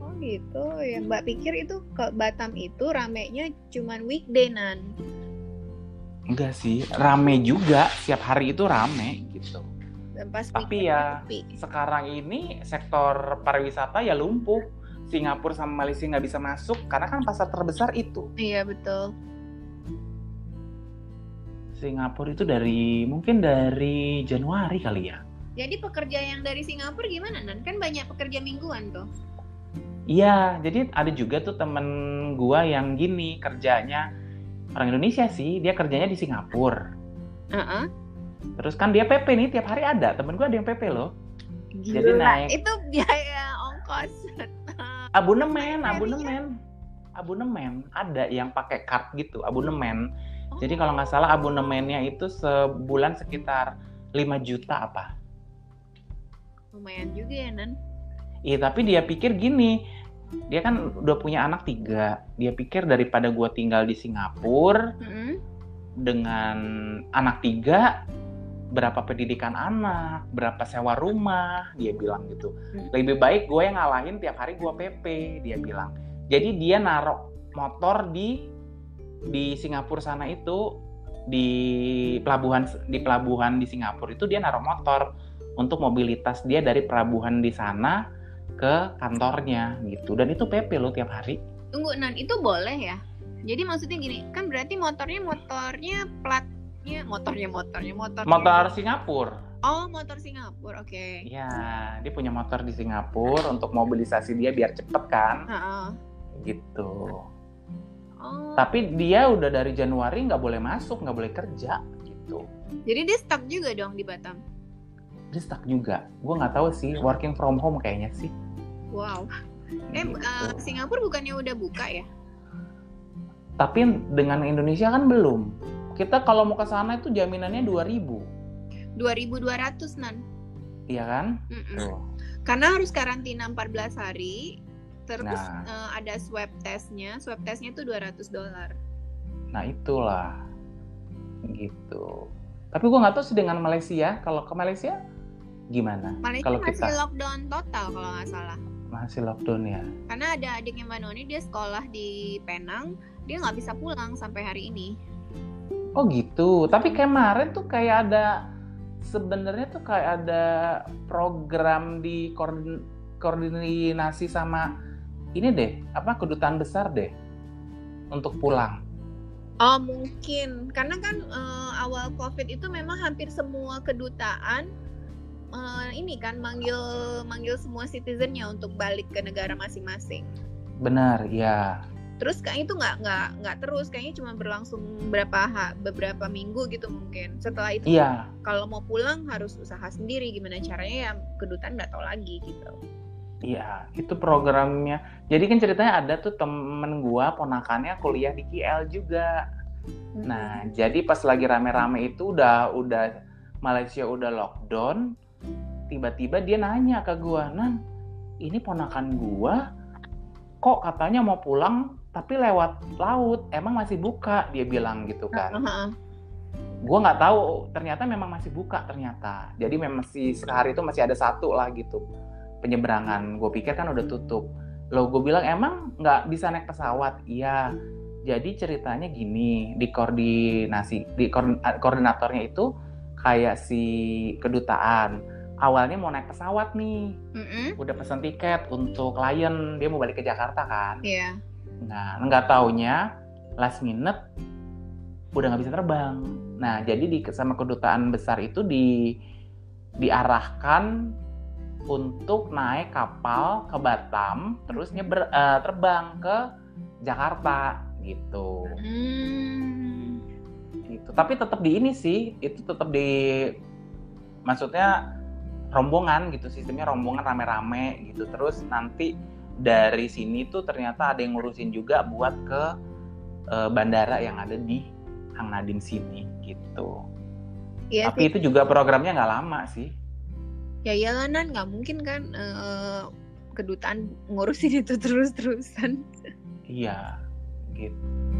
Oh gitu ya. Mbak pikir itu ke Batam itu ramenya cuman weekday Nan. Enggak sih, rame juga. Setiap hari itu rame gitu. Pas Tapi ya, sekarang ini sektor pariwisata ya lumpuh. Singapura sama Malaysia nggak bisa masuk karena kan pasar terbesar itu. Iya betul. Singapura itu dari mungkin dari Januari kali ya. Jadi pekerja yang dari Singapura gimana Nan? Kan banyak pekerja mingguan tuh. Iya, jadi ada juga tuh temen gua yang gini kerjanya orang Indonesia sih, dia kerjanya di Singapura. Heeh. Terus kan dia PP nih tiap hari ada, temen gua ada yang PP loh. Gila. Jadi naik. Itu biaya ongkos. Abonemen, Harinya? abonemen, abonemen. Ada yang pakai card gitu, abonemen. Oh. Jadi kalau nggak salah abonemennya itu sebulan sekitar 5 juta apa? lumayan juga ya Nan. Iya tapi dia pikir gini, dia kan udah punya anak tiga. Dia pikir daripada gua tinggal di Singapura Mm-mm. dengan anak tiga, berapa pendidikan anak, berapa sewa rumah, dia bilang gitu. Hmm. Lebih baik gue yang ngalahin tiap hari gua PP, dia bilang. Jadi dia naruh motor di di Singapura sana itu di pelabuhan di pelabuhan di Singapura itu dia naruh motor untuk mobilitas dia dari pelabuhan di sana ke kantornya gitu dan itu PP loh tiap hari Tunggu Nan, itu boleh ya? Jadi maksudnya gini, kan berarti motornya motornya platnya motornya motornya motor motor Singapura Oh, motor Singapura. Oke. ya dia punya motor di Singapura untuk mobilisasi dia biar cepet kan Heeh. gitu Oh. tapi dia udah dari Januari nggak boleh masuk nggak boleh kerja gitu Jadi dia stuck juga dong di Batam. dia stuck juga gue nggak tahu sih working from home kayaknya sih Wow. Eh, Gitu. eh, Singapura bukannya udah buka ya? tapi dengan Indonesia kan belum kita kalau mau ke sana itu jaminannya 2000 2200 Nan. iya kan Mm-mm. Tuh. Karena harus karantina 14 hari. Terus Nah. eh, ada swab testnya. Swab testnya tuh 200 dolar. Nah itulah gitu. Tapi gue nggak tahu sih dengan Malaysia. Kalau ke Malaysia gimana? Malaysia Kalau masih kita lockdown total kalau nggak salah. masih lockdown ya. Karena ada adiknya Mbak Noni dia sekolah di Penang, dia nggak bisa pulang sampai hari ini. Oh gitu. Tapi kemarin tuh kayak ada sebenarnya tuh kayak ada program di koordin- koordinasi sama ini deh, apa kedutaan besar deh untuk pulang. Oh mungkin karena kan eh, awal COVID itu memang hampir semua kedutaan eh, ini kan manggil manggil semua citizennya untuk balik ke negara masing-masing. Benar, ya. Terus kayaknya itu nggak nggak nggak terus, kayaknya cuma berlangsung beberapa ha- beberapa minggu gitu mungkin. Setelah itu Iya, kalau mau pulang harus usaha sendiri gimana caranya ya kedutaan nggak tahu lagi gitu. iya. Itu programnya. Jadi kan ceritanya ada tuh temen gua ponakannya kuliah di KL juga. Nah, jadi pas lagi rame-rame itu udah udah Malaysia udah lockdown, tiba-tiba dia nanya ke gua, "Nan, ini ponakan gua kok katanya mau pulang tapi lewat laut emang masih buka dia bilang gitu kan. Heeh. gue nggak tahu ternyata memang masih buka ternyata. Jadi memang masih sehari itu masih ada satu lah gitu penyeberangan. Gue pikir kan udah tutup. Lo gue bilang emang nggak bisa naik pesawat? Iya. Jadi ceritanya gini di koordinasi di koordin- koordinatornya itu kayak si kedutaan. Awalnya mau naik pesawat nih. Mm-mm. udah pesen tiket untuk klien dia mau balik ke Jakarta kan. Iya. Nah, nggak taunya last minute udah nggak bisa terbang. Nah, jadi di sama kedutaan besar itu di diarahkan untuk naik kapal ke Batam, terus nyeber eh, terbang ke Jakarta gitu. Hmm. Gitu. Tapi tetap di ini sih, itu tetap di maksudnya rombongan gitu, sistemnya rombongan rame-rame gitu. Terus nanti dari sini tuh ternyata ada yang ngurusin juga buat ke eh, bandara yang ada di Hang Nadim sini gitu. Iya Tapi sih. itu juga programnya nggak lama sih. Ya iyalah Nan, nggak mungkin kan eh, kedutaan ngurusin itu terus-terusan. Iya, gitu.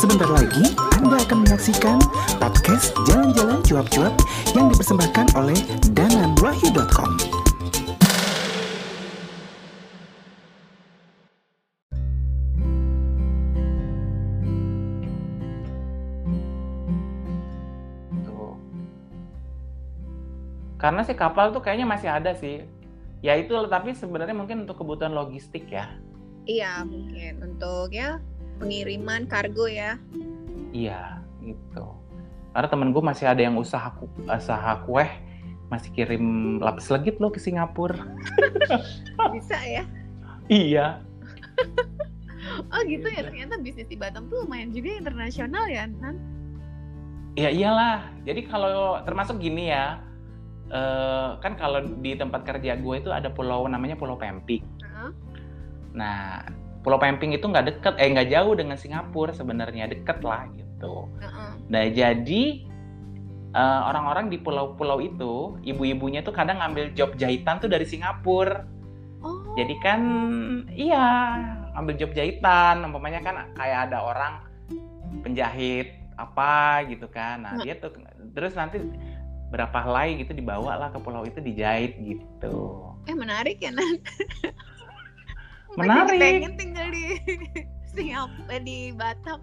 Sebentar lagi Anda akan menyaksikan podcast Jalan-Jalan Cuap-Cuap yang dipersembahkan oleh dananwahyu.com. Karena si kapal tuh kayaknya masih ada sih. Ya itu tapi sebenarnya mungkin untuk kebutuhan logistik ya. Iya mungkin untuk ya pengiriman kargo ya. Iya, gitu. Karena temen gue masih ada yang usaha ku- usaha kue masih kirim lapis legit loh ke Singapura. Bisa ya. Iya. Oh gitu ya ternyata bisnis di Batam tuh lumayan juga internasional ya Nan. Ya iyalah. Jadi kalau termasuk gini ya, eh, kan kalau di tempat kerja gue itu ada pulau namanya Pulau Pemping. Heeh. Nah, Pulau Pemping itu nggak deket, eh nggak jauh dengan Singapura sebenarnya deket lah gitu. Nah jadi eh, orang-orang di pulau-pulau itu, ibu-ibunya tuh kadang ngambil job jahitan tuh dari Singapura. Oh. Jadi kan iya ambil job jahitan, umpamanya kan kayak ada orang penjahit apa gitu kan. Nah, dia tuh terus nanti berapa helai gitu dibawa lah ke pulau itu dijahit gitu. Eh menarik ya Nan. Menarik. Pengen tinggal di Singapura di Batam.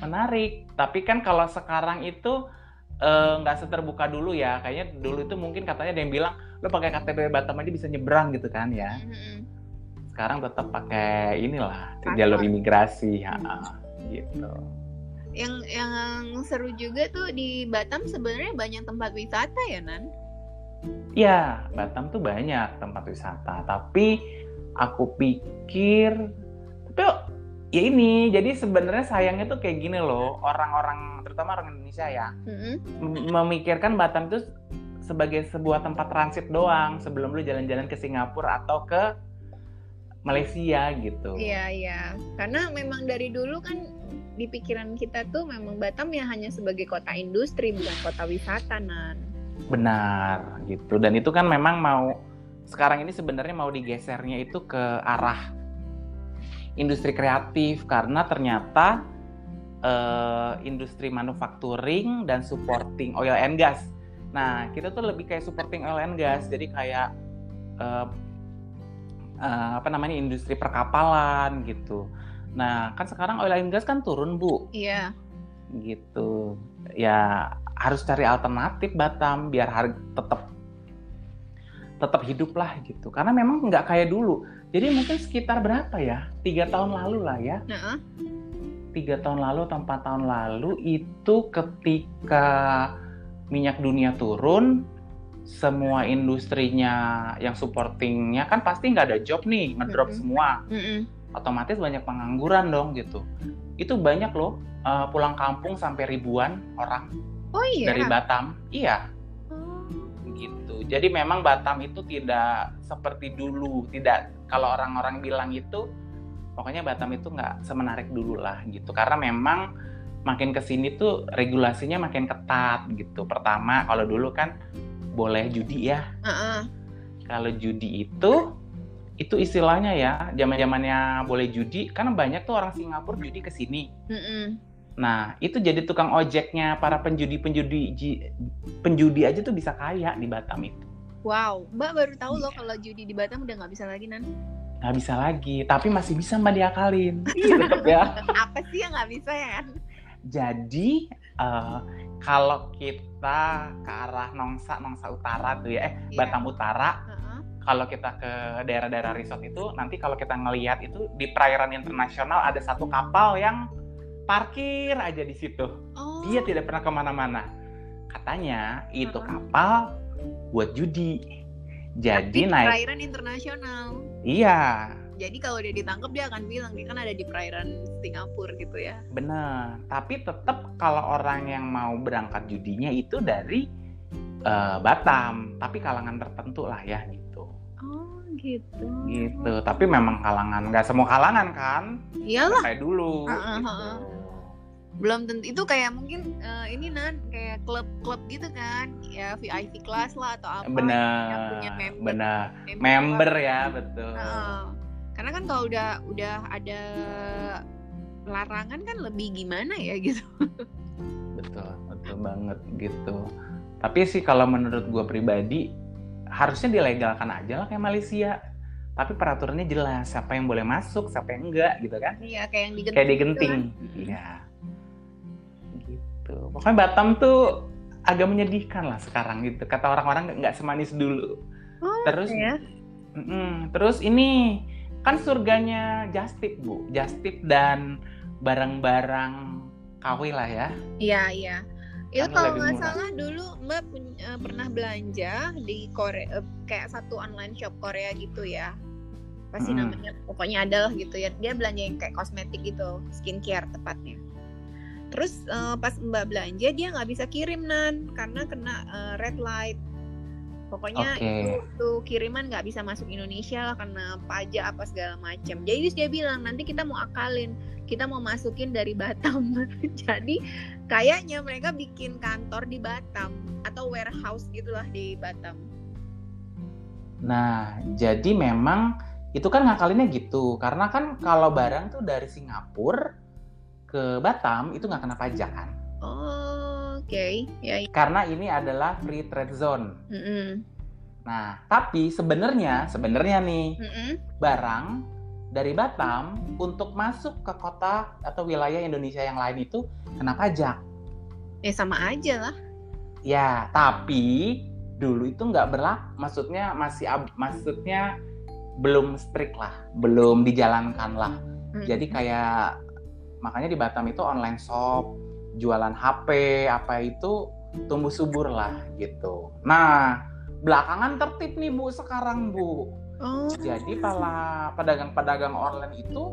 Menarik. Tapi kan kalau sekarang itu eh, nggak seterbuka dulu ya. Kayaknya dulu itu mungkin katanya ada yang bilang lo pakai KTP Batam aja bisa nyebrang gitu kan ya. Mm-mm. Sekarang tetap pakai inilah Paspor. jalur imigrasi ya gitu. Yang yang seru juga tuh di Batam sebenarnya banyak tempat wisata ya Nan. Ya, Batam tuh banyak tempat wisata, tapi aku pikir tapi ya ini jadi sebenarnya sayangnya tuh kayak gini loh, orang-orang terutama orang Indonesia ya, Mm-mm. mem- memikirkan Batam itu sebagai sebuah tempat transit doang sebelum lu jalan-jalan ke Singapura atau ke Malaysia gitu. Iya iya. Karena memang dari dulu kan di pikiran kita tuh memang Batam ya hanya sebagai kota industri bukan kota wisata Nan. Benar gitu. Dan itu kan memang mau sekarang ini sebenarnya mau digesernya itu ke arah industri kreatif karena ternyata eh, industri manufacturing dan supporting oil and gas. Nah, kita tuh lebih kayak supporting oil and gas. Jadi kayak eh, eh, apa namanya industri perkapalan gitu. Nah, kan sekarang oil and gas kan turun, Bu Iya. gitu ya harus cari alternatif Batam biar harga tetap tetap hidup lah gitu karena memang nggak kayak dulu jadi mungkin sekitar berapa ya tiga tahun lalu lah ya tiga tahun lalu atau empat tahun lalu itu ketika minyak dunia turun semua industrinya yang supportingnya kan pasti nggak ada job nih ngedrop Mm-mm. semua Mm-mm. otomatis banyak pengangguran dong gitu. Itu banyak loh uh, pulang kampung sampai ribuan orang Oh iya. dari Batam. Iya. Gitu. Jadi memang Batam itu tidak seperti dulu, tidak kalau orang-orang bilang itu pokoknya Batam itu nggak semenarik dulu lah gitu. Karena memang makin ke sini tuh regulasinya makin ketat gitu. Pertama kalau dulu kan boleh judi ya. Heeh. kalau judi itu itu istilahnya ya zaman zamannya boleh judi kan banyak tuh orang Singapura judi ke sini Mm-mm. Nah itu jadi tukang ojeknya para penjudi penjudi aja tuh bisa kaya di Batam itu Wow, Mbak baru tahu loh Iya. kalau judi di Batam udah nggak bisa lagi nan. nggak bisa lagi tapi masih bisa mbak diakalin iya tetep ya Apa sih yang nggak bisa ya jadi eh, kalau kita ke arah Nongsa Nongsa Utara tuh ya eh Iya. Batam Utara kalau kita ke daerah-daerah resort itu nanti kalau kita ngelihat itu di perairan internasional ada satu kapal yang parkir aja di situ Oh. dia tidak pernah ke mana-mana katanya itu Heeh. kapal buat judi jadi Tapi naik perairan internasional. iya Jadi kalau dia ditangkap dia akan bilang dia kan ada di perairan Singapura gitu ya. bener tapi tetap kalau orang yang mau berangkat judinya itu dari eh, Batam tapi kalangan tertentu lah ya gitu Oh gitu. gitu tapi memang kalangan nggak semua kalangan kan Iyalah, kayak dulu Heeh, gitu. Belum tentu itu kayak mungkin eh, ini nan kayak klub-klub gitu kan, ya VIP kelas lah atau apa. yang bener punya member. bener member member ya betul Heeh. Karena kan kalau udah udah ada larangan kan lebih gimana ya gitu. betul betul banget gitu tapi sih kalau menurut gue pribadi harusnya dilegalkan aja lah kayak Malaysia tapi peraturannya jelas siapa yang boleh masuk siapa yang enggak gitu kan Iya kayak yang digenting. kayak gitu digenting kan. iya gitu pokoknya Batam tuh agak menyedihkan lah sekarang gitu kata orang-orang nggak semanis dulu Oh, terus ya. Mm-mm. terus ini kan surganya Justip bu Justip dan barang-barang KW lah ya Iya iya. Itu Kan kalau nggak salah dulu Mbak pun- eh, pernah belanja di Korea eh, kayak satu online shop Korea gitu ya. Pasti Mm-mm. namanya pokoknya adalah gitu ya. Dia belanja yang kayak kosmetik gitu, skincare tepatnya. Terus eh, pas Mbak belanja dia nggak bisa kirim nan karena kena eh, red light. Pokoknya Oke. itu tuh kiriman nggak bisa masuk Indonesia lah karena pajak apa segala macam. Jadi dia bilang nanti kita mau akalin, kita mau masukin dari Batam. Jadi kayaknya mereka bikin kantor di Batam atau warehouse gitulah di Batam. Nah, jadi memang itu kan ngakalinnya gitu. Karena kan kalau barang tuh dari Singapura ke Batam itu nggak kena pajak kan. Oh, oke. Ya. ya. Karena ini adalah free trade zone. Mm-mm. Nah, tapi sebenarnya sebenarnya nih Mm-mm. barang dari Batam untuk masuk ke kota atau wilayah Indonesia yang lain itu kena pajak. Ya sama aja lah. Ya, tapi dulu itu nggak berlaku. Maksudnya masih ab- maksudnya belum strict lah, belum dijalankan lah. Mm. Jadi kayak makanya di Batam itu online shop, jualan HP apa itu tumbuh subur lah gitu. Nah, belakangan tertib nih Bu sekarang Bu. Oh. Jadi para pedagang-pedagang online itu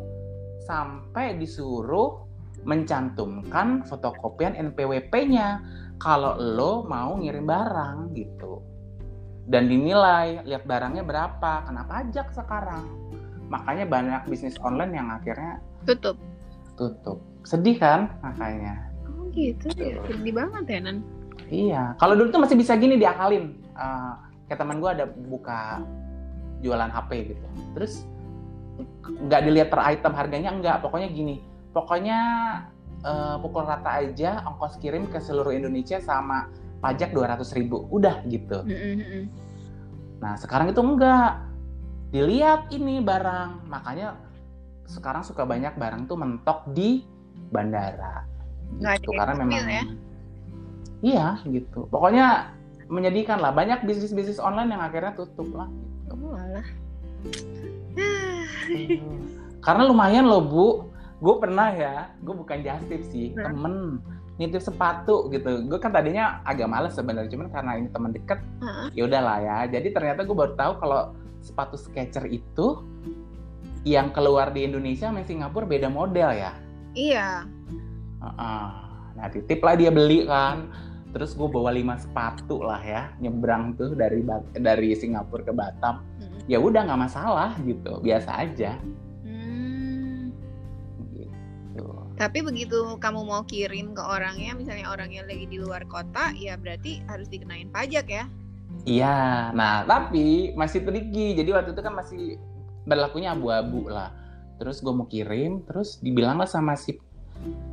sampai disuruh mencantumkan fotokopian NPWP-nya kalau lo mau ngirim barang gitu. Dan dinilai, lihat barangnya berapa, kena pajak sekarang. Makanya banyak bisnis online yang akhirnya Tutup. Tutup. Sedih kan makanya. Oh gitu ya. Sedih banget ya Nan. Iya, kalau dulu tuh masih bisa gini diakalin. Eh, kayak teman gue ada buka jualan HP gitu. Terus nggak dilihat per item harganya enggak. Pokoknya gini, pokoknya eh, pukul rata aja ongkos kirim ke seluruh Indonesia sama pajak 200.000 ribu. Udah gitu. Mm-mm-mm. Nah sekarang itu enggak. Dilihat ini barang. Makanya sekarang suka banyak barang tuh mentok di bandara. Gitu. Karena memang ya? Iya gitu. Pokoknya menyedihkan lah. Banyak bisnis-bisnis online yang akhirnya tutup lah. Oh alah. Karena lumayan loh bu. Gue pernah ya. Gue bukan justip sih. Nah. Temen nitip sepatu gitu. Gue kan tadinya agak males sebenarnya. Cuman karena ini teman deket. Heeh. ya udahlah ya. Jadi ternyata gue baru tahu kalau sepatu Skechers itu yang keluar di Indonesia sama Singapura beda model ya. Iya. Heeh. Nah titip lah dia beli kan. Terus gue bawa lima sepatu lah ya nyebrang tuh dari dari Singapura ke Batam. Mm-mm. Ya udah nggak masalah gitu, biasa aja. Hmm. Gitu. Tapi begitu kamu mau kirim ke orangnya, misalnya orangnya lagi di luar kota, ya berarti harus dikenain pajak ya. Iya, nah tapi masih tricky. Jadi waktu itu kan masih berlakunya abu-abu lah. Terus gue mau kirim, terus dibilang lah sama si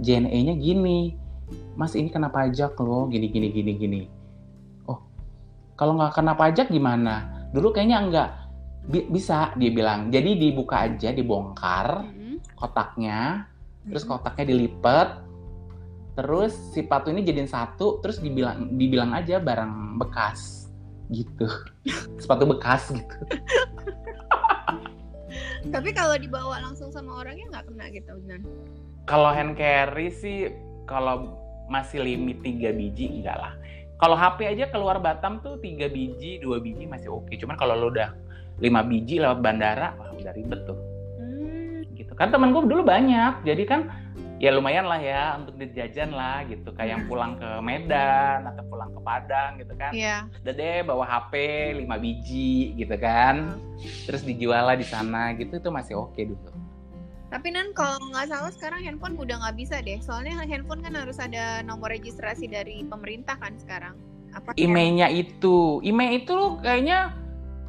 JNE-nya gini, Mas ini kena pajak loh, gini gini gini gini. Oh, kalau nggak kena pajak gimana? Dulu kayaknya enggak. Bi- bisa dia bilang. Jadi dibuka aja, dibongkar Mm-mm. kotaknya, terus Mm-mm. kotaknya dilipat, terus si sepatu ini jadiin satu, terus dibilang dibilang aja barang bekas gitu, sepatu bekas gitu. Tapi kalau dibawa langsung sama orangnya nggak kena gitu, Nan. Kalau hand carry sih, kalau masih limit tiga biji enggak lah. Kalau HP aja keluar Batam tuh tiga biji, dua biji masih oke. Cuman kalau lo udah lima biji lewat bandara, wah udah ribet tuh. Hmm. gitu kan temen gue dulu banyak jadi kan ya lumayan lah ya untuk dijajan lah gitu kayak yang pulang ke Medan atau pulang ke Padang gitu kan Iya. udah deh bawa HP 5 biji gitu kan terus dijual lah di sana gitu itu masih oke dulu Tapi Nan kalau nggak salah sekarang handphone udah nggak bisa deh. Soalnya handphone kan harus ada nomor registrasi dari pemerintah kan sekarang. Apa? emailnya itu email itu kayaknya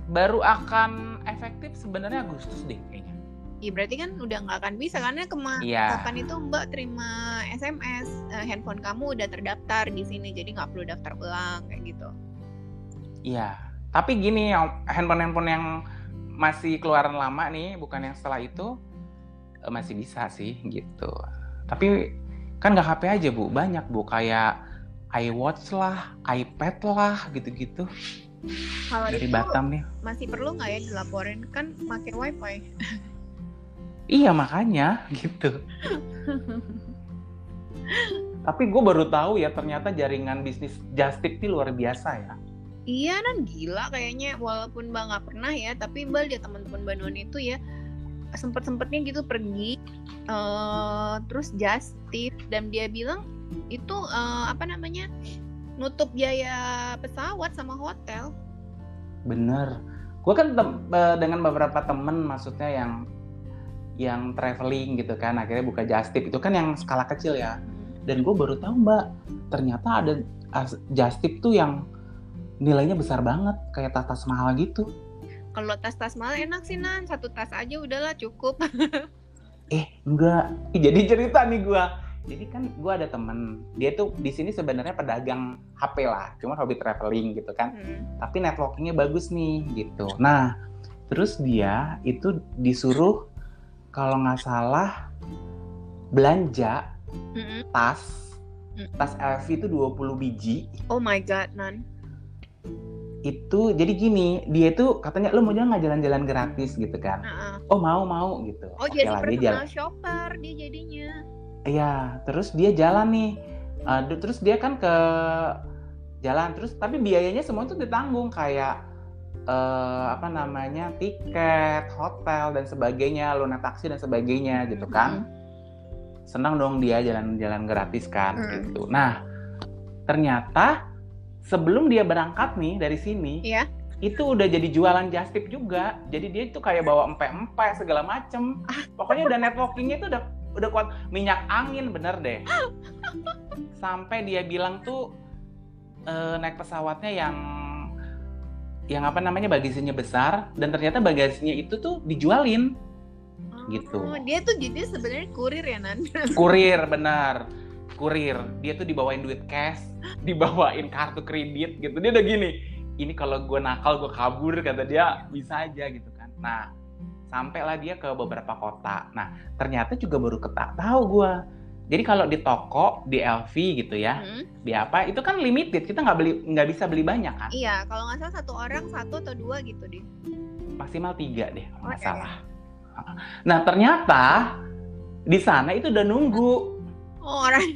baru akan efektif sebenarnya Agustus deh kayaknya Iya berarti kan udah nggak akan bisa karena kema Iya. kapan itu Mbak terima SMS eh, handphone kamu udah terdaftar di sini jadi nggak perlu daftar ulang kayak gitu. Iya, tapi gini, yang- handphone-handphone yang masih keluaran lama nih, bukan yang setelah itu eh, masih bisa sih gitu. Tapi kan nggak HP aja bu, banyak bu kayak iWatch lah, iPad lah, gitu-gitu Kalau dari itu Batam nih. masih perlu nggak ya dilaporin kan pakai wifi? Iya makanya gitu. Tapi gue baru tahu ya ternyata jaringan bisnis Justip ini luar biasa ya. Iya nan gila kayaknya walaupun Mbak nggak pernah ya tapi Mbak lihat teman-teman Mbak Noni itu ya sempet-sempetnya gitu pergi eh terus just tip dan dia bilang itu eh, apa namanya nutup biaya pesawat sama hotel. Bener. Gue kan tem- eh, dengan beberapa temen maksudnya yang yang traveling gitu kan akhirnya buka Justip itu kan yang skala kecil ya. Dan gue baru tahu mbak ternyata ada Justip tuh yang nilainya besar banget kayak tas-tas mahal gitu. Kalau tas-tas mahal enak sih nan. Satu tas aja udahlah cukup. eh enggak. Jadi cerita nih gue jadi kan gue ada temen. Dia tuh di sini sebenarnya pedagang HP lah cuma hobi traveling gitu kan. Hmm. tapi networkingnya bagus nih gitu. Nah, terus dia itu disuruh kalau nggak salah belanja Mm-mm. tas Mm. tas LV itu 20 biji Oh my god nan. itu jadi gini dia itu katanya lo mau jalan nggak jalan-jalan gratis gitu kan Nah, oh mau mau gitu Oh Oke jadi lah dia jalan shopper dia jadinya. iya terus dia jalan nih du- terus dia kan ke jalan terus tapi biayanya semua itu ditanggung kayak eh, apa namanya tiket hotel dan sebagainya lunas taksi dan sebagainya gitu kan. Senang dong dia jalan-jalan gratis kan Hmm. gitu. Nah ternyata sebelum dia berangkat nih dari sini Iya. itu udah jadi jualan justip juga. Jadi dia itu kayak bawa empe-empe segala macem. Pokoknya udah networkingnya itu udah udah kuat. Minyak angin bener deh. Sampai dia bilang tuh eh, naik pesawatnya yang yang apa namanya bagasinya besar dan ternyata bagasinya itu tuh dijualin. Gitu. Oh, dia tuh jadi sebenarnya kurir ya nan. kurir benar. Kurir. Dia tuh dibawain duit cash dibawain kartu kredit gitu. Dia udah gini ini kalau gue nakal gue kabur kata dia. Bisa aja gitu kan. Nah sampailah dia ke beberapa kota. Nah ternyata juga baru ketak tahu gue jadi kalau di toko di LV gitu ya Hmm. di apa itu kan limited kita nggak beli nggak bisa beli banyak kan Iya, kalau nggak salah satu orang satu atau dua gitu deh. maksimal tiga deh kalau nggak Oke. salah nah ternyata di sana itu udah nunggu Oh, orang.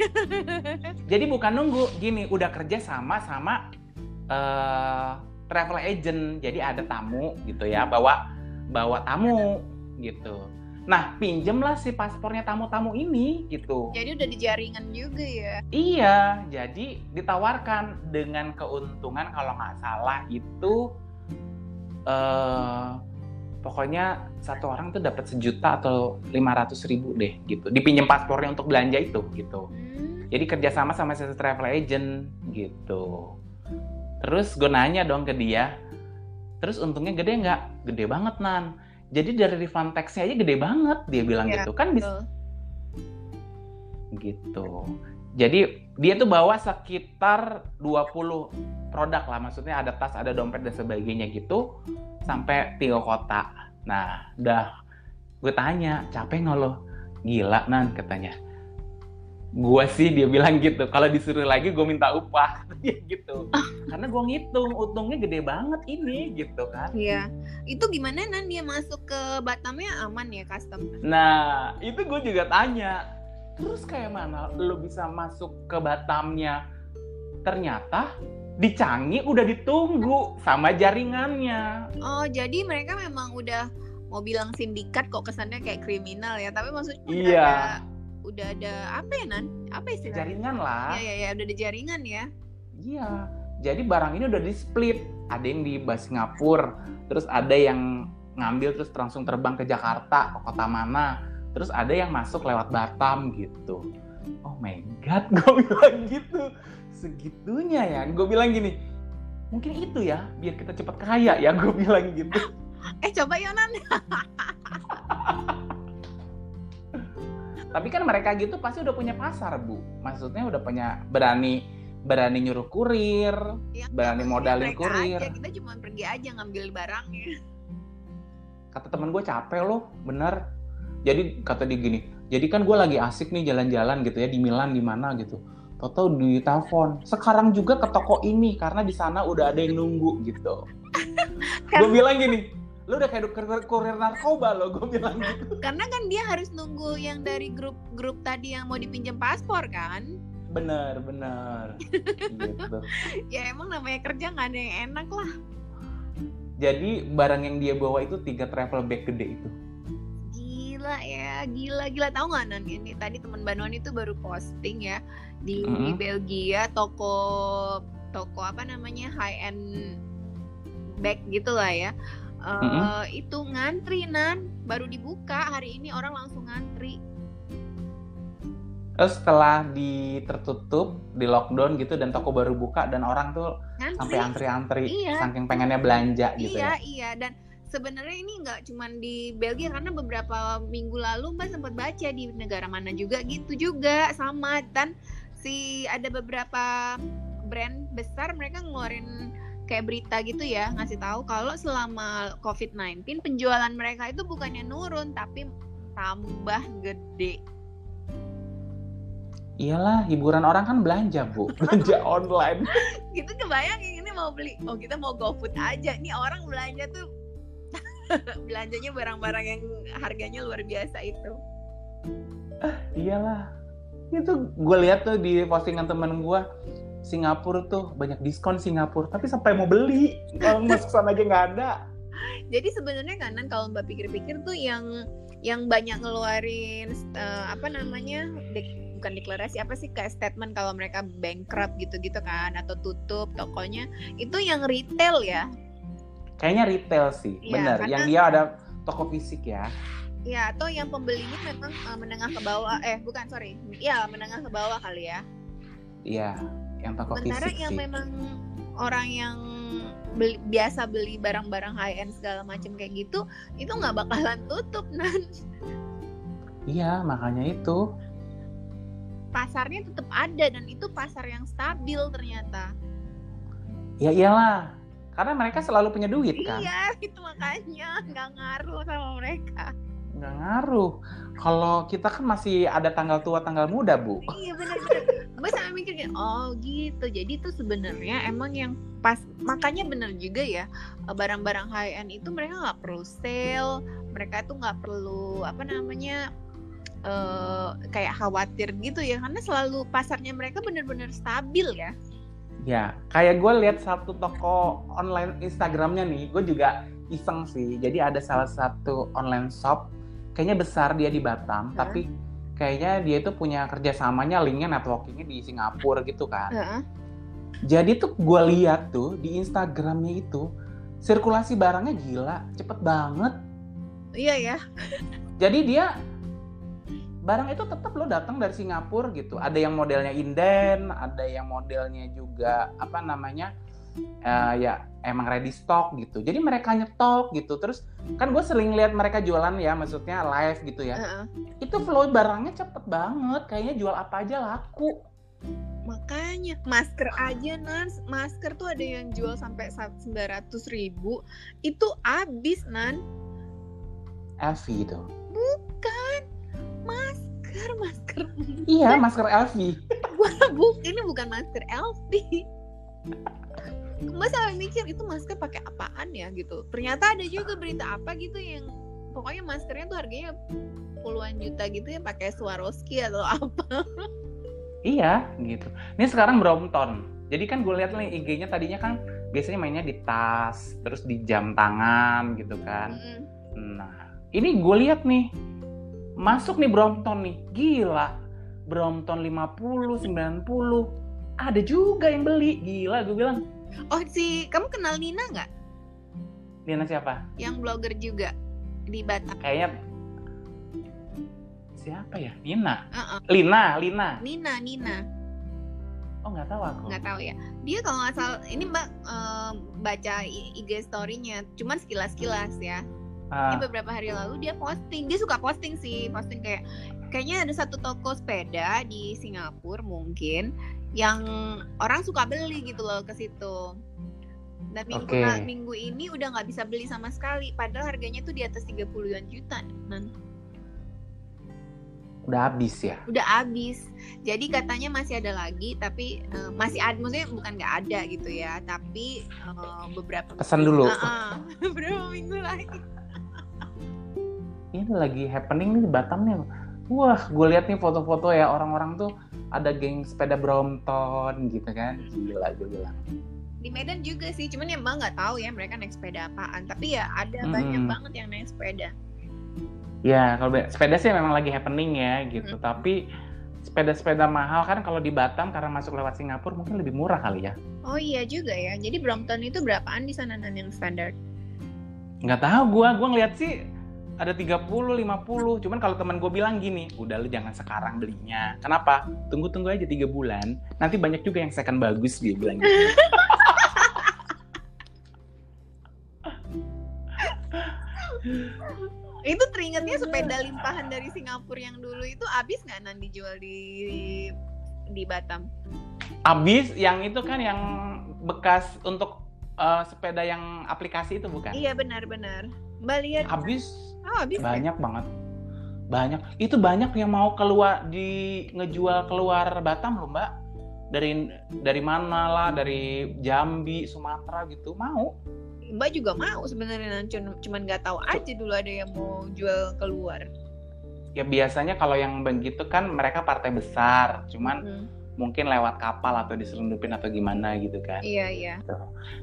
Jadi bukan nunggu, gini udah kerja sama sama eh, travel agent. Jadi ada tamu gitu ya, bawa bawa tamu gitu. Nah pinjemlah si paspornya tamu-tamu ini gitu. Jadi udah di jaringan juga ya. Iya, jadi ditawarkan dengan keuntungan kalau nggak salah itu eh pokoknya satu orang tuh dapat sejuta atau lima ratus ribu deh gitu. Dipinjam paspornya untuk belanja itu gitu. Hmm. Jadi kerjasama sama satu travel agent gitu. terus gue nanya dong ke dia terus untungnya gede nggak gede banget nan jadi dari refund tax-nya aja gede banget dia bilang Iya, gitu. Kan bisa Betul. gitu. Jadi dia tuh bawa sekitar 20 produk lah. Maksudnya ada tas ada dompet dan sebagainya gitu sampai tiga kota. Nah udah gue tanya capek nggak lo? Gila nan katanya gue sih dia bilang gitu kalau disuruh lagi gue minta upah dia gitu karena gue ngitung untungnya gede banget ini gitu kan Iya. Itu gimana nan dia masuk ke Batamnya aman ya custom? Nah, itu gue juga tanya. Terus kayak mana lo bisa masuk ke Batamnya? Ternyata di Canggih udah ditunggu sama jaringannya. Oh, jadi mereka memang udah mau bilang sindikat kok kesannya kayak kriminal ya, tapi maksudnya Iya. ada udah ada apa ya nan? Apa istilahnya? Jaringan lah. Iya, iya, iya, udah ada jaringan ya. Iya. Jadi barang ini udah di split. Ada yang di Singapura, terus ada yang ngambil terus langsung terbang ke Jakarta, ke kota mana. Terus ada yang masuk lewat Batam gitu. Oh my god, gue bilang gitu. Segitunya ya. Gue bilang gini, mungkin itu ya, biar kita cepat kaya ya. Gue bilang gitu. Eh, coba ya nan. Tapi kan mereka gitu pasti udah punya pasar, Bu. Maksudnya udah punya berani berani nyuruh kurir, Ya, Berani modalin kurir. Aja. Kita cuma pergi aja ngambil barangnya. kata temen gue capek loh bener jadi kata dia gini jadi kan gue lagi asik nih jalan-jalan gitu ya di Milan di mana gitu Toto di telepon sekarang juga ke toko ini karena di sana udah ada yang nunggu gitu gue bilang gini lu udah kayak kurir, kurir narkoba lo gue bilang gitu Karena kan dia harus nunggu yang dari grup-grup tadi yang mau dipinjam paspor kan. bener bener gitu Ya emang namanya kerja nggak ada yang enak lah. jadi barang yang dia bawa itu tiga travel bag gede itu Gila ya, gila gila tahu nggak Nan ini tadi teman Banuan itu baru posting ya di Mhm. Belgia toko toko apa namanya high end bag gitu lah ya. Eh, Mhm. itu ngantri Nan baru dibuka hari ini orang langsung ngantri. terus setelah di tertutup di lockdown gitu dan toko baru buka dan orang tuh Ngantri. sampai antri-antri Iya. saking pengennya belanja gitu iya ya. iya dan sebenarnya ini nggak cuman di Belgia karena beberapa minggu lalu mbak sempat baca di negara mana juga gitu juga sama dan si ada beberapa brand besar mereka ngeluarin kayak berita gitu ya ngasih tahu kalau selama COVID-19 penjualan mereka itu bukannya nurun tapi tambah gede. Iyalah, hiburan orang kan belanja, Bu. Belanja online. Gitu kebayang yang ini mau beli, oh kita mau GoFood aja. Nih orang belanja tuh belanjanya barang-barang yang harganya luar biasa itu. Iyalah. Itu gue lihat tuh di postingan temen gue Singapura tuh banyak diskon Singapura, tapi sampai mau beli kalau masuk sana aja nggak ada. Jadi sebenarnya kanan kalau mbak pikir-pikir tuh yang yang banyak ngeluarin eh, apa namanya dek- bukan deklarasi apa sih kayak statement kalau mereka bankrupt gitu-gitu kan atau tutup tokonya itu yang retail ya Kayaknya retail sih, Iya, bener. karena- Yang dia ada toko fisik ya. ya atau yang pembelinya memang eh, menengah ke bawah eh bukan sorry ya menengah ke bawah kali ya Iya, yang toko sementara fisik yang sih. memang orang yang beli- biasa beli barang-barang high end segala macam kayak gitu itu nggak bakalan tutup nan Iya, makanya itu. pasarnya tetap ada dan itu pasar yang stabil ternyata Ya iyalah, karena mereka selalu punya duit kan. iya itu makanya nggak ngaruh sama mereka Nggak ngaruh. Kalau kita kan masih ada tanggal tua, tanggal muda, Bu. iya benar-benar gue sampai mikir kayak oh gitu jadi itu sebenarnya emang yang pas makanya benar juga ya eh, barang-barang high end itu mereka nggak perlu sale mereka tuh nggak perlu apa namanya eh kayak khawatir gitu ya karena selalu pasarnya mereka benar-benar stabil ya Ya, kayak gue lihat satu toko online Instagramnya nih, gue juga iseng sih. Jadi ada salah satu online shop, kayaknya besar dia di Batam, Hah? tapi kayaknya dia itu punya kerjasamanya linknya networkingnya di Singapura gitu kan. Heeh. Jadi tuh gue lihat tuh di Instagramnya itu sirkulasi barangnya gila, cepet banget. iya ya Jadi dia barang itu tetap lo datang dari Singapura gitu. Ada yang modelnya inden, ada yang modelnya juga apa namanya eh, ya emang ready stock gitu. Jadi mereka nyetok gitu. Terus kan gue sering lihat mereka jualan ya, maksudnya live gitu ya. Heeh. Itu flow barangnya cepet banget. Kayaknya jual apa aja laku. Makanya masker aja Nan, masker tuh ada yang jual sampai 900 ribu itu habis Nan. LV itu. Bukan masker, masker. Iya, masker LV. Buk, ini bukan masker LV. Mbak sampai mikir itu masker pakai apaan ya gitu. Ternyata ada juga berita apa gitu yang pokoknya maskernya tuh harganya puluhan juta gitu ya pakai Swarovski atau apa. Iya, gitu. Ini sekarang Brompton. Jadi kan gue lihat nih IG-nya tadinya kan biasanya mainnya di tas, terus di jam tangan gitu kan. Mm-mm. Nah, ini gue lihat nih masuk nih Brompton nih, gila. Brompton 50, 90. Ada juga yang beli, gila gue bilang. Oh si kamu kenal Nina nggak? Lina siapa? Yang blogger juga di Batam. Kayaknya siapa ya? Nina. Heeh. Lina, Lina. Nina, Nina. Oh nggak tahu aku. nggak tahu ya dia kalau nggak salah ini mbak em, baca IG story-nya cuman sekilas-kilas ya Ah, ini beberapa hari lalu dia posting dia suka posting sih posting kayak kayaknya ada satu toko sepeda di Singapura mungkin yang orang suka beli gitu loh ke situ dan minggu Oke. minggu ini udah nggak bisa beli sama sekali padahal harganya tuh di atas 30-an juta nan udah habis ya. udah habis jadi katanya masih ada lagi tapi eh, masih ada maksudnya bukan nggak ada gitu ya tapi eh, beberapa Pesan dulu. Ah, ah. beberapa minggu lagi ini lagi happening nih di Batam nih. Wah, gue lihat nih foto-foto ya orang-orang tuh ada geng sepeda Brompton gitu kan. Gila gue bilang. di Medan juga sih cuman ya mbak nggak tahu ya mereka naik sepeda apaan tapi ya ada Mm-mm. banyak banget yang naik sepeda Ya, kalau sepeda sih memang lagi happening ya gitu. Mm. Tapi sepeda-sepeda mahal kan kalau di Batam karena masuk lewat Singapura mungkin lebih murah kali ya. oh iya juga ya jadi Brompton itu berapaan di sana nan yang standar Nggak tahu gua, gua ngeliat sih ada 30, 50. Cuman kalau teman gue bilang gini, udah lu jangan sekarang belinya. Kenapa? Tunggu-tunggu aja tiga bulan. Nanti banyak juga yang second bagus dia bilang gitu. itu teringatnya sepeda limpahan dari Singapura yang dulu itu habis nggak nan dijual di di Batam Abis yang itu kan yang bekas untuk eh, sepeda yang aplikasi itu bukan? iya benar-benar mbak lihat Abis oh habis ya? banyak banget. Banyak. Itu banyak yang mau keluar di ngejual keluar Batam loh, Mbak. Dari dari mana lah, dari Jambi, Sumatera gitu. Mau. Mbak juga mau sebenarnya cuman nggak tahu aja dulu ada yang mau jual keluar. Ya biasanya kalau yang begitu kan mereka partai besar, cuman Hmm, mungkin lewat kapal atau diselundupin atau gimana gitu kan. Iya iya.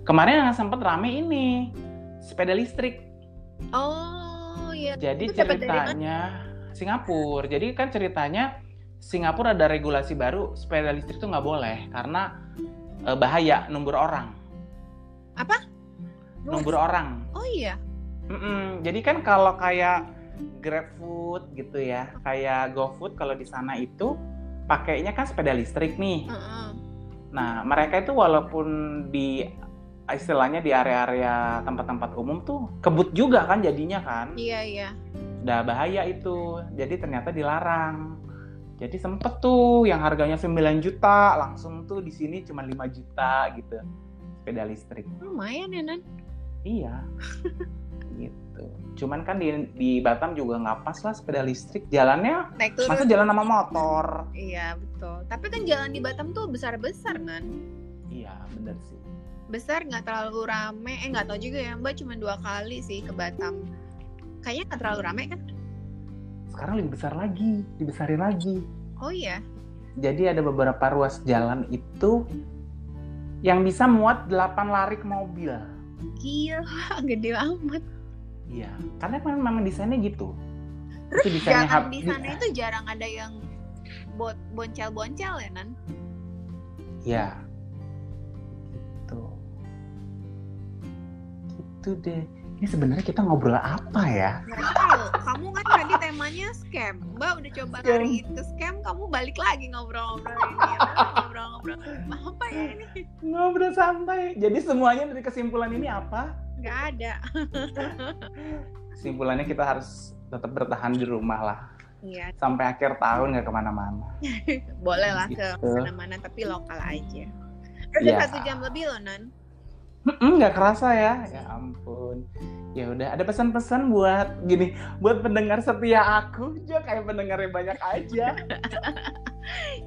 Kemarin yang sempat rame ini sepeda listrik. Oh iya. Jadi Itu ceritanya Singapura. Jadi kan ceritanya Singapura ada regulasi baru sepeda listrik tuh nggak boleh karena eh, bahaya numbur orang. Apa? Numbur orang. Oh iya. Mm-mm. Jadi kan kalau kayak GrabFood gitu ya, kayak GoFood kalau di sana itu pakainya kan sepeda listrik nih. Heeh. Nah, mereka itu walaupun di istilahnya di area-area tempat-tempat umum tuh kebut juga kan jadinya kan. Iya iya. Udah bahaya itu. Jadi ternyata dilarang. Jadi sempet tuh yang harganya 9 juta langsung tuh di sini cuma 5 juta gitu. Sepeda listrik. Lumayan ya Nan. Iya. gitu. Cuman kan di, di Batam juga nggak pas lah sepeda listrik. Jalannya Naik turun. masa jalan sama motor. Iya betul. Tapi kan jalan di Batam tuh besar-besar Nan. Iya, bener sih. Besar nggak terlalu rame. Eh nggak tahu juga ya Mbak cuma dua kali sih ke Batam. Kayaknya nggak terlalu rame kan? Sekarang lebih besar lagi, dibesarin lagi. Oh iya. Jadi ada beberapa ruas jalan itu yang bisa muat 8 larik mobil. Gila, gede amat. Iya, karena memang, memang desainnya gitu. Terus Itu desainnya jalan hub- di sana itu jarang ada yang boncel-boncel ya Nan? Iya. Gitu deh. Ini sebenarnya kita ngobrol apa ya? Nggak tahu. Kamu kan tadi tema temanya scam. Mbak udah coba Scam. lari ke scam, kamu balik lagi ngobrol-ngobrol ini. ya. Ngobrol-ngobrol apa ya ini? Ngobrol santai. Jadi semuanya dari kesimpulan ini apa? Nggak ada. Kesimpulannya kita harus tetap bertahan di rumah lah. Iya, Sampai akhir tahun nggak ke mana-mana. boleh lah ke Gitu. mana-mana tapi lokal aja. Udah Iya. satu jam lebih loh, Nan. Nggak kerasa ya ya ampun ya udah ada pesan-pesan buat gini buat pendengar setia aku juga kayak pendengarnya banyak aja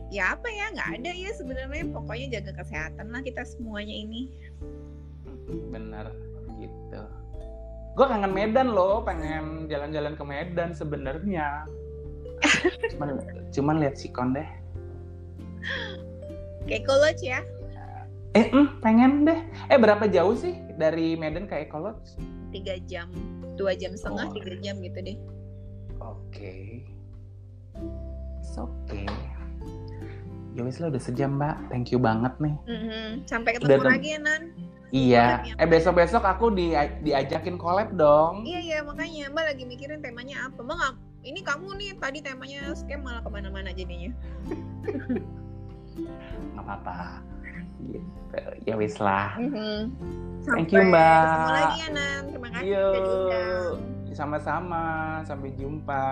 Ya apa ya, nggak ada ya sebenarnya. Pokoknya jaga kesehatan lah kita semuanya ini. bener gitu gue kangen Medan loh pengen jalan-jalan ke Medan sebenarnya cuman cuman lihat sikon deh Kayak Ecolodge ya. Eh mm, pengen deh eh berapa jauh sih dari Medan ke Ekolot tiga jam dua jam setengah Oh. tiga jam gitu deh oke It's okay ya wis lah udah sejam mbak thank you banget nih Mhm. sampai Udah ketemu tem- lagi ya nan Iya. Ya. Eh besok-besok aku di diajakin collab dong. iya iya makanya mbak lagi mikirin temanya apa mbak ini kamu nih tadi temanya scam malah ke mana-mana jadinya Nggak apa-apa. Gitu. Ya wis lah. Mhm. Thank you, Mbak. ketemu lagi ya nan terima kasih diundang Sama-sama. Sampai jumpa.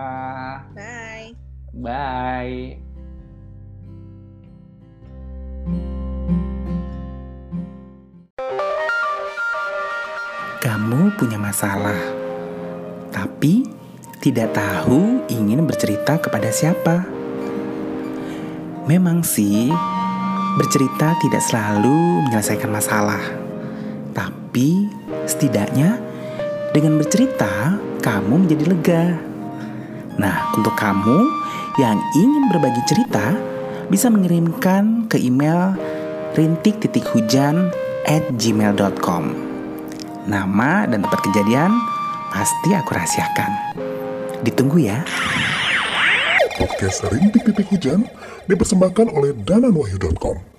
bye Bye. Kamu punya masalah, tapi tidak tahu ingin bercerita kepada siapa. Memang sih, bercerita tidak selalu menyelesaikan masalah, tapi setidaknya dengan bercerita kamu menjadi lega. Nah, untuk kamu yang ingin berbagi cerita, bisa mengirimkan ke email rintik-hujan at gmail.com Nama dan tempat kejadian pasti aku rahasiakan. Ditunggu ya. Podcast Rintik Titik Hujan dipersembahkan oleh dananwahyu.com.